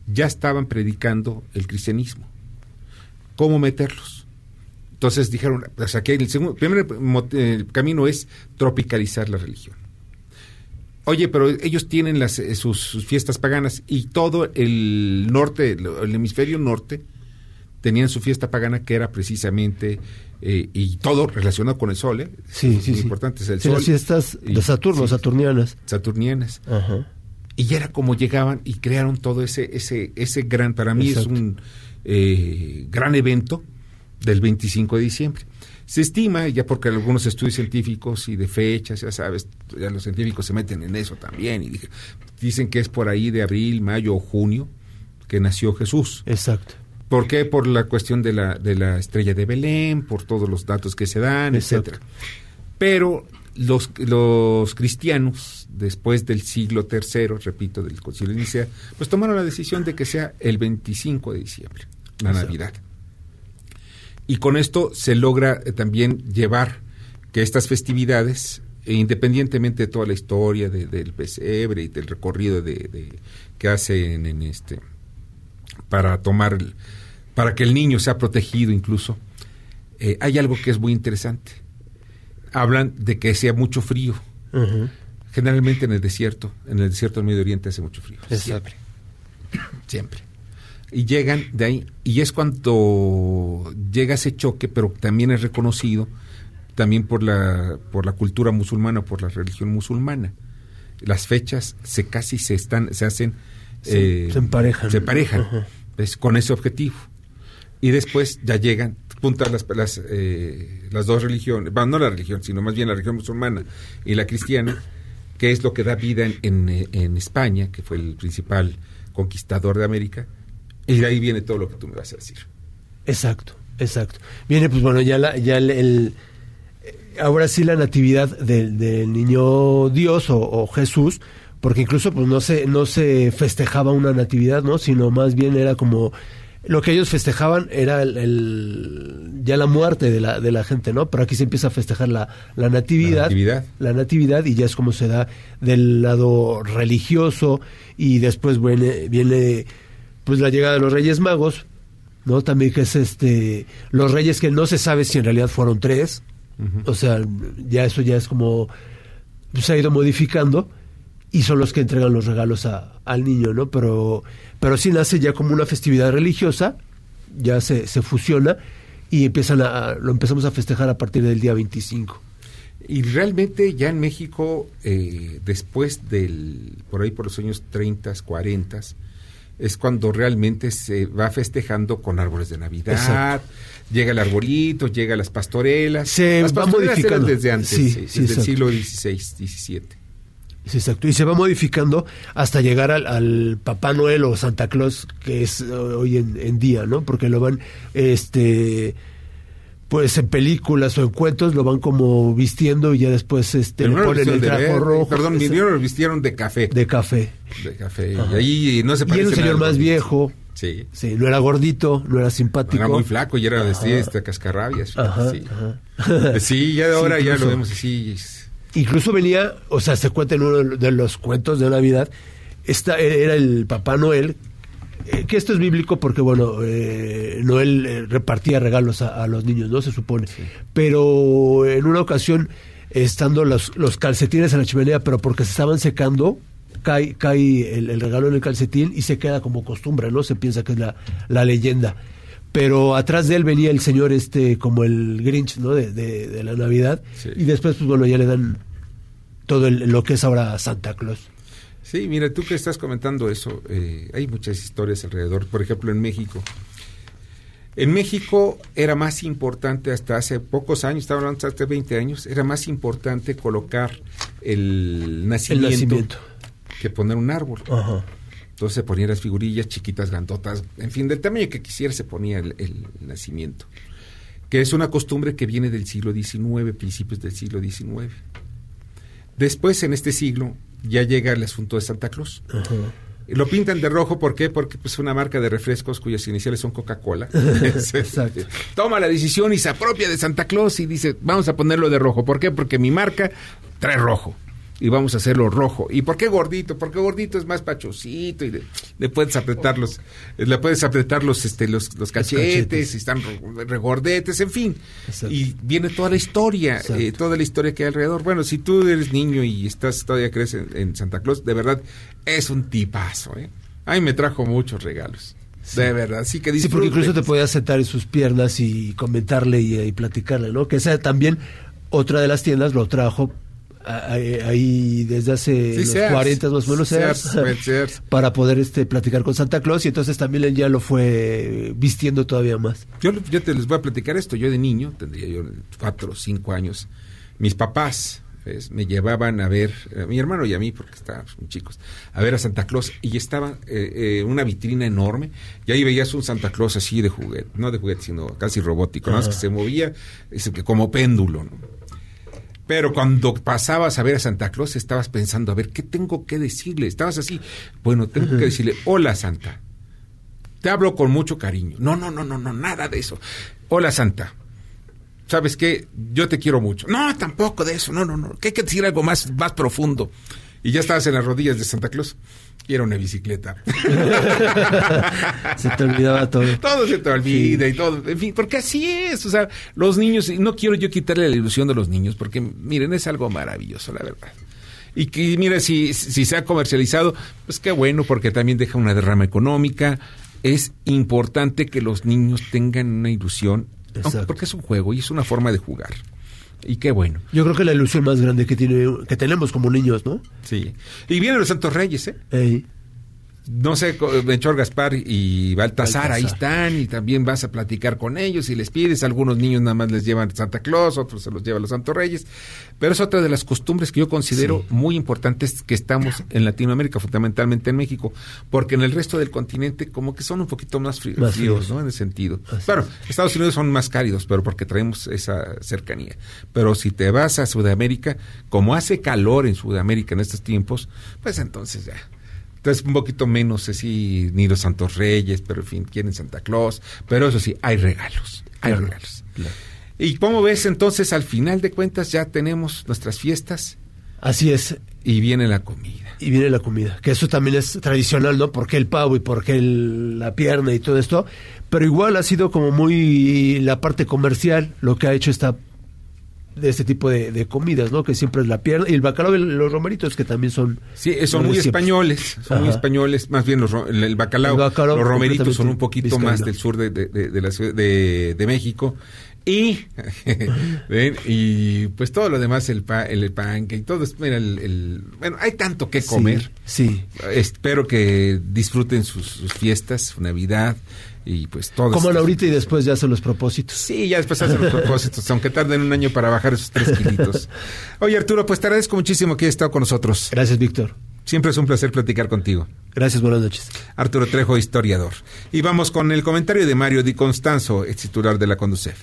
ya estaban predicando el cristianismo. ¿Cómo meterlos? Entonces dijeron, o sea, que el segundo, primer eh, camino es tropicalizar la religión. Oye, pero ellos tienen las, eh, sus, sus fiestas paganas y todo el norte, el, el hemisferio norte, tenían su fiesta pagana que era precisamente, eh, y todo relacionado con el sol, ¿eh? Sí, Es sí, muy sí. importante, es el Sí, sol. las fiestas de Saturno, saturnianas. saturnianas. Ajá. Y ya era como llegaban y crearon todo ese, ese, ese gran, para mí Exacto. es un eh, gran evento del 25 de diciembre. Se estima, ya porque algunos estudios científicos y de fechas, ya sabes, ya los científicos se meten en eso también, y dicen que es por ahí de abril, mayo o junio que nació Jesús. Exacto. ¿Por qué? Por la cuestión de la, de la estrella de Belén, por todos los datos que se dan, Exacto. etcétera. Pero los, los cristianos, después del siglo III, repito, del concilio de Nicea, pues tomaron la decisión de que sea el 25 de diciembre, la Exacto. Navidad. Y con esto se logra eh, también llevar que estas festividades, e independientemente de toda la historia de- del pesebre y del recorrido de, de- que hacen en este para tomar para que el niño sea protegido incluso eh, hay algo que es muy interesante. Hablan de que sea mucho frío. Generalmente en el desierto en el desierto del Medio Oriente hace mucho frío. Siempre. Siempre y llegan de ahí y es cuando llega ese choque pero también es reconocido también por la por la cultura musulmana por la religión musulmana. Las fechas se casi se están se hacen Se- se emparejan. se emparejan con ese objetivo. Y después ya llegan juntas las, las, eh, las dos religiones, bueno, no la religión, sino más bien la religión musulmana y la cristiana, que es lo que da vida en, en, eh, en España, que fue el principal conquistador de América, y de ahí viene todo lo que tú me vas a decir. Exacto, exacto. Viene, pues bueno, ya, la, ya el, el- eh, ahora sí la natividad del, del niño Dios o, o Jesús, porque incluso pues no se, no se festejaba una natividad, ¿no? Sino más bien era como lo que ellos festejaban era el, el- ya la muerte de la, de la gente, ¿no? Pero aquí se empieza a festejar la, la natividad, La natividad. la natividad y ya es como se da del lado religioso y después viene, viene pues la llegada de los Reyes Magos, ¿no? También que es este los Reyes que no se sabe si en realidad fueron tres, o sea, ya eso ya es como pues, se ha ido modificando y son los que entregan los regalos a- al niño, ¿no? Pero pero sí nace ya como una festividad religiosa, ya se, se fusiona y empiezan a lo empezamos a festejar a partir del día 25. Y realmente ya en México, eh, después del, por ahí por los años 30, 40, es cuando realmente se va festejando con árboles de Navidad, Exacto. llega el arbolito, llega las pastorelas. Se las va pastorelas eran desde antes, Sí, sí, sí, desde el siglo XVI, XVII. Exacto. Y se va modificando hasta llegar al, al Papá Noel o Santa Claus, que es eh, hoy en, en día, ¿no? Porque lo van, este, pues en películas o en cuentos lo van como vistiendo y ya después este, le ponen el de verde, rojo. Perdón, primero lo vistieron de café. de café. De café. Ajá. Y ahí no se Y parece era un señor más viejo. Sí. Sí, no era gordito, no era simpático. Era muy flaco y era vestido este cascarrabias. Ajá, sí. ajá. Sí, ya ahora Sí, ya lo vemos así. Incluso venía, o sea, se cuenta en uno de los cuentos de Navidad, esta era el Papá Noel, eh, que esto es bíblico porque, bueno, eh, Noel eh, repartía regalos a, a los niños, ¿no? Se supone. Pero en una ocasión, estando los, los calcetines en la chimenea, pero porque se estaban secando, cae, cae el, el regalo en el calcetín y se queda como costumbre, ¿no? Se piensa que es la, la leyenda. Pero atrás de él venía el señor este como el Grinch, ¿no? De, de- de la Navidad. Sí. Y después, pues bueno, ya le dan todo el- lo que es ahora Santa Claus. Sí, mira, tú que estás comentando eso, eh, hay muchas historias alrededor. Por ejemplo, en México. En México era más importante hasta hace pocos años, estaba hablando hasta 20 años, era más importante colocar el nacimiento, nacimiento. que poner un árbol. Ajá. Entonces se ponían las figurillas chiquitas, grandotas, en fin, del tamaño que quisiera se ponía el, el nacimiento. Que es una costumbre que viene del siglo XIX, principios del siglo XIX. Después, en este siglo, ya llega el asunto de Santa Claus. Lo pintan de rojo, ¿por qué? Porque es una marca de refrescos cuyas iniciales son Coca-Cola. Exacto. Toma la decisión y se apropia de Santa Claus y dice, vamos a ponerlo de rojo. ¿Por qué? Porque mi marca trae rojo. Y vamos a hacerlo rojo. ¿Y por qué gordito? Porque gordito es más pachosito y le, le puedes apretar los, le puedes apretar los, este, los, los cachetes, cachetes. y están re- regordetes, en fin. Y viene toda la historia, eh, toda la historia que hay alrededor. Bueno, si tú eres niño y estás todavía crees en, en Santa Claus, de verdad es un tipazo, ¿eh? Ay, me trajo muchos regalos. De verdad, así que Sí, porque incluso te podías sentar en sus piernas y comentarle y, y platicarle, ¿no? Que esa también, otra de las tiendas lo trajo ahí desde hace Sí, los Sears. 40 más o menos Sears, Sears, para poder este platicar con Santa Claus y entonces también él ya lo fue vistiendo todavía más. Yo, yo te les voy a platicar esto. Yo de niño, tendría yo cuatro o cinco años, mis papás pues, me llevaban a ver, a mi hermano y a mí, porque estábamos muy chicos, a ver a Santa Claus y estaba eh, eh, una vitrina enorme y ahí veías un Santa Claus así de juguete, no de juguete, sino casi robótico, ¿no? Es que se movía es que como péndulo, ¿no? Pero cuando pasabas a ver a Santa Claus estabas pensando, a ver, ¿qué tengo que decirle? Estabas así, bueno, tengo que decirle, hola Santa, te hablo con mucho cariño. No, no, no, no, no, nada de eso. Hola, Santa. ¿Sabes qué? Yo te quiero mucho. No, tampoco de eso. No, no, no. Que hay que decir algo más, más profundo. Y ya estabas en las rodillas de Santa Claus. Quiero una bicicleta. Se te olvidaba todo. todo se te olvida y todo. En fin, porque así es. O sea, los niños, y no quiero yo quitarle la ilusión de los niños, porque miren, es algo maravilloso, la verdad. Y que, mira, si, si se ha comercializado, pues qué bueno, porque también deja una derrama económica. Es importante que los niños tengan una ilusión, Exacto. porque es un juego y es una forma de jugar. Y qué bueno. Yo creo que la ilusión más grande que tiene que tenemos como niños, ¿no? Sí. Y vienen los Santos Reyes, ¿eh? Ey. No sé, Melchor Gaspar y Baltasar, ahí están y también vas a platicar con ellos y les pides, algunos niños nada más les llevan Santa Claus, otros se los llevan los Santos Reyes, pero es otra de las costumbres que yo considero muy importantes que estamos en Latinoamérica, fundamentalmente en México, porque en el resto del continente como que son un poquito más fríos, Más fríos. ¿no? En ese sentido. Claro, Estados Unidos son más cálidos, pero porque traemos esa cercanía. Pero si te vas a Sudamérica, como hace calor en Sudamérica en estos tiempos, pues entonces ya. Entonces un poquito menos así, ni los Santos Reyes, pero en fin, quieren Santa Claus. Pero eso sí, hay regalos, hay Claro, regalos. Y como ves, entonces al final de cuentas ya tenemos nuestras fiestas Así es. y viene la comida. Y viene la comida, que eso también es tradicional, ¿no? Porque el pavo y porque el- la pierna y todo esto. Pero igual ha sido como muy la parte comercial lo que ha hecho esta de este tipo de, de comidas, ¿no? Que siempre es la pierna y el bacalao y los romeritos que también son Sí, eh, son muy siempre. españoles, son muy españoles, más bien los, el, el bacalao, El bacalao los romeritos son un poquito más del sur de, de- de- la ciudad de, de México y ¿ven? y pues todo lo demás el pa, el pan que todo mira, el, el- bueno hay tanto que comer Sí. espero que disfruten sus, sus fiestas su navidad y pues todo Coman ahorita y después ya hacen los propósitos. Sí, ya después hacen los propósitos, aunque tarden un año para bajar esos tres kilitos. Oye, Arturo, pues te agradezco muchísimo que hayas estado con nosotros. Gracias, Víctor. Siempre es un placer platicar contigo. Gracias, buenas noches. Arturo Trejo, historiador. Y vamos con el comentario de Mario Di Constanzo, ex titular de la Conducef.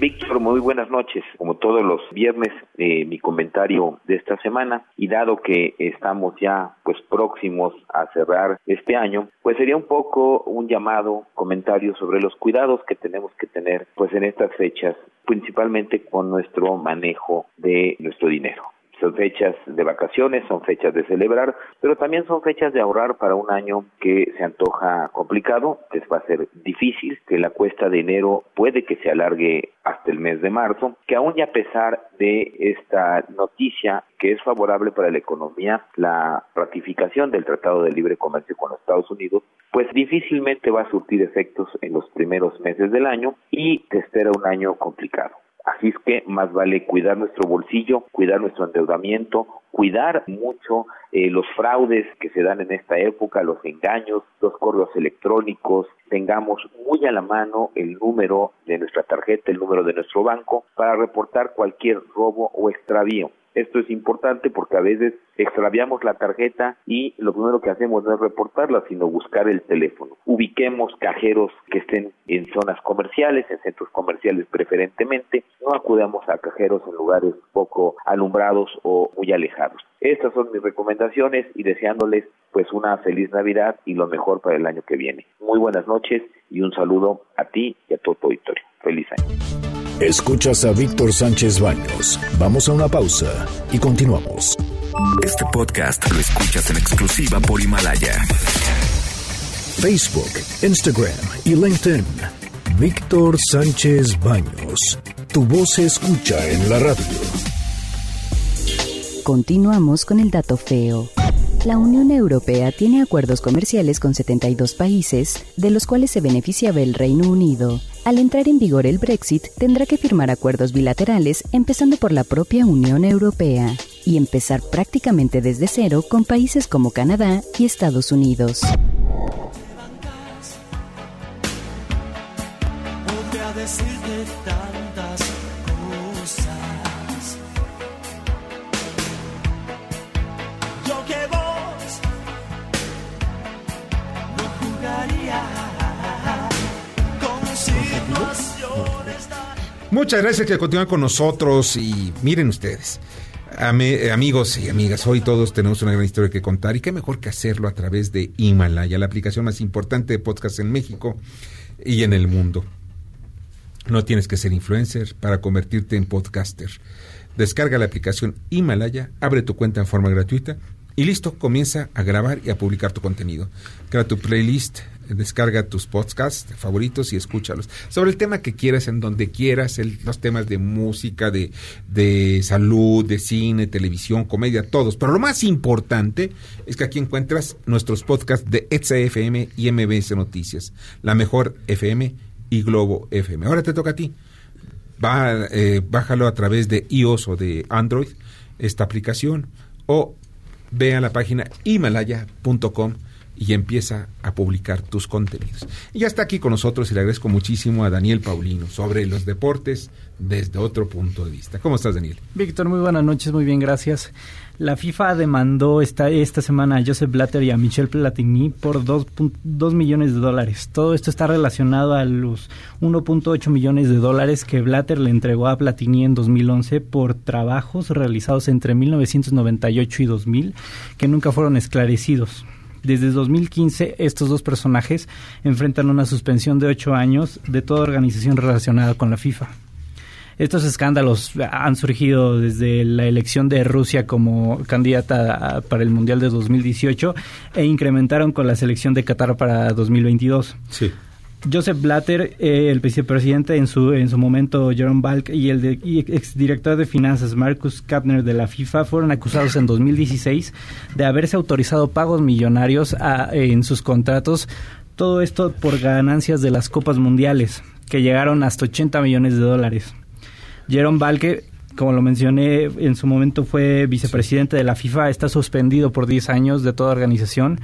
Víctor, muy buenas noches. Como todos los viernes, eh, mi comentario de esta semana y dado que estamos ya pues próximos a cerrar este año, pues sería un poco un llamado, comentario sobre los cuidados que tenemos que tener pues en estas fechas, principalmente con nuestro manejo de nuestro dinero. Son fechas de vacaciones, son fechas de celebrar, pero también son fechas de ahorrar para un año que se antoja complicado, que va a ser difícil, que la cuesta de enero puede que se alargue hasta el mes de marzo, que aún y a pesar de esta noticia que es favorable para la economía, la ratificación del Tratado de Libre Comercio con los Estados Unidos, pues difícilmente va a surtir efectos en los primeros meses del año y te espera un año complicado Así es que más vale cuidar nuestro bolsillo, cuidar nuestro endeudamiento, cuidar mucho eh, los fraudes que se dan en esta época, los engaños, los correos electrónicos, tengamos muy a la mano el número de nuestra tarjeta, el número de nuestro banco para reportar cualquier robo o extravío. Esto es importante porque a veces extraviamos la tarjeta y lo primero que hacemos no es reportarla, sino buscar el teléfono. Ubiquemos cajeros que estén en zonas comerciales, en centros comerciales preferentemente. No acudamos a cajeros en lugares poco alumbrados o muy alejados. Estas son mis recomendaciones y deseándoles pues una feliz Navidad y lo mejor para el año que viene. Muy buenas noches y un saludo a ti y a todo tu auditorio. Feliz año. Escuchas a Víctor Sánchez Baños. Vamos a una pausa y continuamos. Este podcast lo escuchas en exclusiva por Himalaya. Facebook, Instagram y LinkedIn. Víctor Sánchez Baños. Tu voz se escucha en la radio. Continuamos con el dato feo. La Unión Europea tiene acuerdos comerciales con 72 países, de los cuales se beneficiaba el Reino Unido. Al entrar en vigor el Brexit, tendrá que firmar acuerdos bilaterales, empezando por la propia Unión Europea, y empezar prácticamente desde cero con países como Canadá y Estados Unidos. Muchas gracias que continúan con nosotros y miren ustedes. Amigos y amigas, hoy todos tenemos una gran historia que contar y qué mejor que hacerlo a través de Himalaya, la aplicación más importante de podcast en México y en el mundo. No tienes que ser influencer para convertirte en podcaster. Descarga la aplicación Himalaya, abre tu cuenta en forma gratuita y listo, comienza a grabar y a publicar tu contenido. Crea tu playlist, descarga tus podcasts favoritos y escúchalos. Sobre el tema que quieras, en donde quieras, los temas de música, de, de salud, de cine, televisión, comedia, todos. Pero lo más importante es que aquí encuentras nuestros podcasts de ETSA FM y MBS Noticias, la mejor FM y Globo FM. Ahora te toca a ti. Va, eh, bájalo a través de iOS o de Android, esta aplicación, o ve a la página himalaya.com y empieza a publicar tus contenidos. Y ya está aquí con nosotros y le agradezco muchísimo a Daniel Paulino sobre los deportes desde otro punto de vista. ¿Cómo estás, Daniel? Víctor, muy buenas noches, muy bien, gracias. La FIFA demandó esta, esta semana a Joseph Blatter y a Michel Platini por 2.2 millones de dólares. Todo esto está relacionado a los 1.8 millones de dólares que Blatter le entregó a Platini en 2011 por trabajos realizados entre 1998 y 2000 que nunca fueron esclarecidos. Desde 2015, estos dos personajes enfrentan una suspensión de ocho años de toda organización relacionada con la FIFA. Estos escándalos han surgido desde la elección de Rusia como candidata para el Mundial de 2018 e incrementaron con la selección de Qatar para 2022. Sí. Joseph Blatter, eh, el vicepresidente en su en su momento, Jerome Balk, y el de, exdirector de finanzas, Marcus Kapner, de la FIFA, fueron acusados en 2016 de haberse autorizado pagos millonarios a- en sus contratos. Todo esto por ganancias de las Copas Mundiales, que llegaron hasta 80 millones de dólares. Jerome Balke, como lo mencioné, en su momento fue vicepresidente de la FIFA, está suspendido por 10 años de toda organización.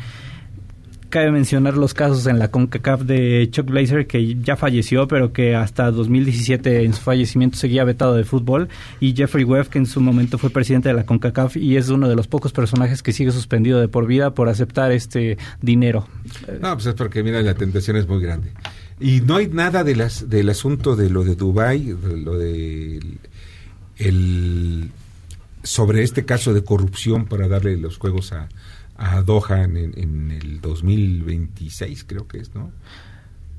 Cabe mencionar los casos en la CONCACAF de Chuck Blazer, que ya falleció, pero que hasta 2017 en su fallecimiento seguía vetado de fútbol, y Jeffrey Webb, que en su momento fue presidente de la CONCACAF y es uno de los pocos personajes que sigue suspendido de por vida por aceptar este dinero. No, pues es porque, mira, la tentación es muy grande. Y no hay nada del asunto de lo de Dubái, de lo de el, sobre este caso de corrupción para darle los juegos a, a Doha en, en el 2026, creo que es, ¿no?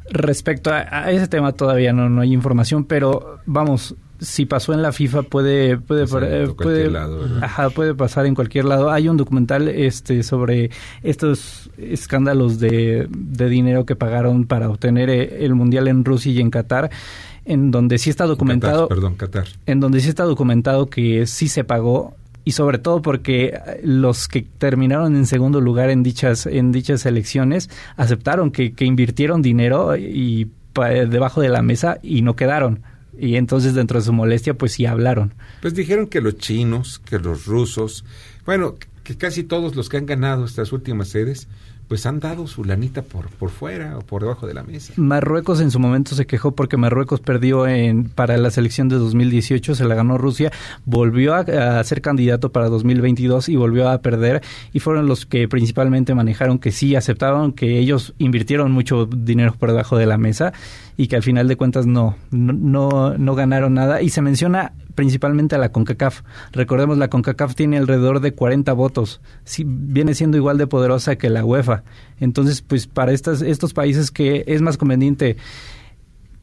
Respecto a, a ese tema todavía no, no hay información, pero vamos, si pasó en la FIFA puede puede Pasar en eh, cualquier puede, lado, ¿verdad? ajá, puede pasar en cualquier lado. Hay un documental este sobre estos escándalos de, de dinero que pagaron para obtener eh, el mundial en Rusia y en Qatar en donde sí está documentado Qatar, perdón, Qatar. en donde sí está documentado que sí se pagó y sobre todo porque eh, los que terminaron en segundo lugar en dichas en dichas elecciones aceptaron que, que invirtieron dinero y debajo de la mesa y no quedaron Y entonces dentro de su molestia pues sí hablaron. Pues dijeron que los chinos, que los rusos, bueno, que casi todos los que han ganado estas últimas sedes pues han dado su lanita por, por fuera o por debajo de la mesa. Marruecos en su momento se quejó porque Marruecos perdió en, para la selección de 2018, se la ganó Rusia, volvió a, ser candidato para 2022 y volvió a perder y fueron los que principalmente manejaron que sí aceptaron que ellos invirtieron mucho dinero por debajo de la mesa y que al final de cuentas no, no, no ganaron nada. Y se menciona principalmente a la CONCACAF. Recordemos, la CONCACAF tiene alrededor de 40 votos. Sí, viene siendo igual de poderosa que la UEFA. Entonces, pues para estas, estos países que es más conveniente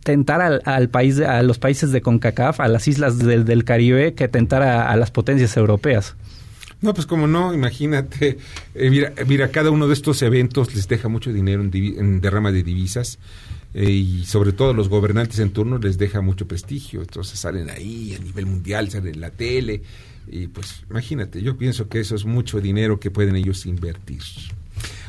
tentar al, país, a los países de CONCACAF, a las islas del, Caribe, que tentar a, a las potencias europeas. No, pues como no, imagínate, eh, mira, mira, cada uno de estos eventos les deja mucho dinero en, en derrama de divisas eh, y sobre todo los gobernantes en turno les deja mucho prestigio, entonces salen ahí a nivel mundial, salen en la tele y pues imagínate, yo pienso que eso es mucho dinero que pueden ellos invertir.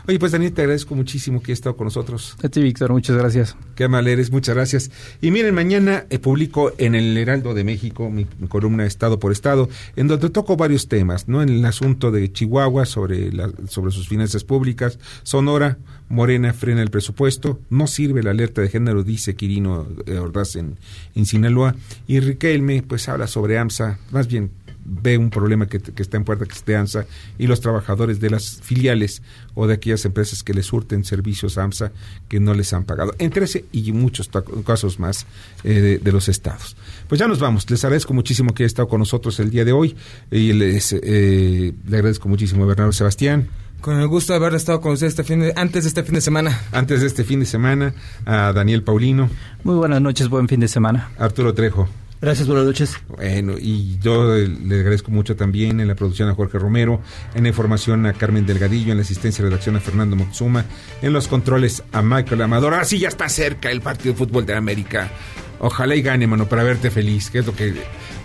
Oye, pues Daniel, te agradezco muchísimo que hayas estado con nosotros. A ti, Víctor, muchas gracias. Qué mal eres, muchas gracias. Y miren, mañana eh, publico en el Heraldo de México mi, mi, columna Estado por Estado, en donde toco varios temas, ¿no? En el asunto de Chihuahua, sobre, la, sobre sus finanzas públicas, Sonora, Morena frena el presupuesto, no sirve la alerta de género, dice Quirino eh, Ordaz en, en Sinaloa, y Riquelme, pues habla sobre AMSA, más bien ve un problema que, que, está en puerta, que es de AMSA, y los trabajadores de las filiales o de aquellas empresas que les surten servicios a AMSA que no les han pagado, entre ese y muchos casos más eh, de, de, los estados. Pues ya nos vamos, les agradezco muchísimo que haya estado con nosotros el día de hoy, y les, eh, le agradezco muchísimo a Bernardo Sebastián. Con el gusto de haber estado con usted este fin de, antes de este fin de semana. Antes de este fin de semana, a Daniel Paulino. Muy buenas noches, buen fin de semana. Arturo Trejo. Gracias, buenas noches. Bueno, y yo le agradezco mucho también en la producción a Jorge Romero, en la información a Carmen Delgadillo, en la asistencia y redacción a Fernando Moxuma, en los controles a Michael Amador. Ahora sí ya está cerca el partido de fútbol de América. Ojalá y gane, mano, para verte feliz, que es lo que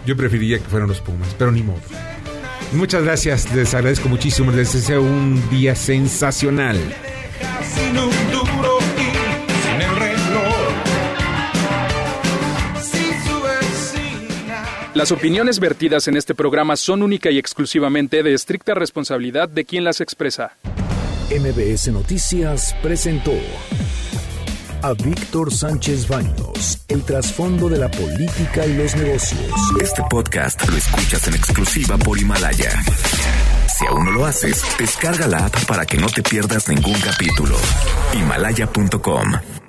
yo preferiría que fueran los Pumas, pero ni modo. Muchas gracias, les agradezco muchísimo, les deseo un día sensacional. Las opiniones vertidas en este programa son única y exclusivamente de estricta responsabilidad de quien las expresa. MBS Noticias presentó a Víctor Sánchez Baños, el trasfondo de la política y los negocios. Este podcast lo escuchas en exclusiva por Himalaya. Si aún no lo haces, descarga la app para que no te pierdas ningún capítulo. Himalaya.com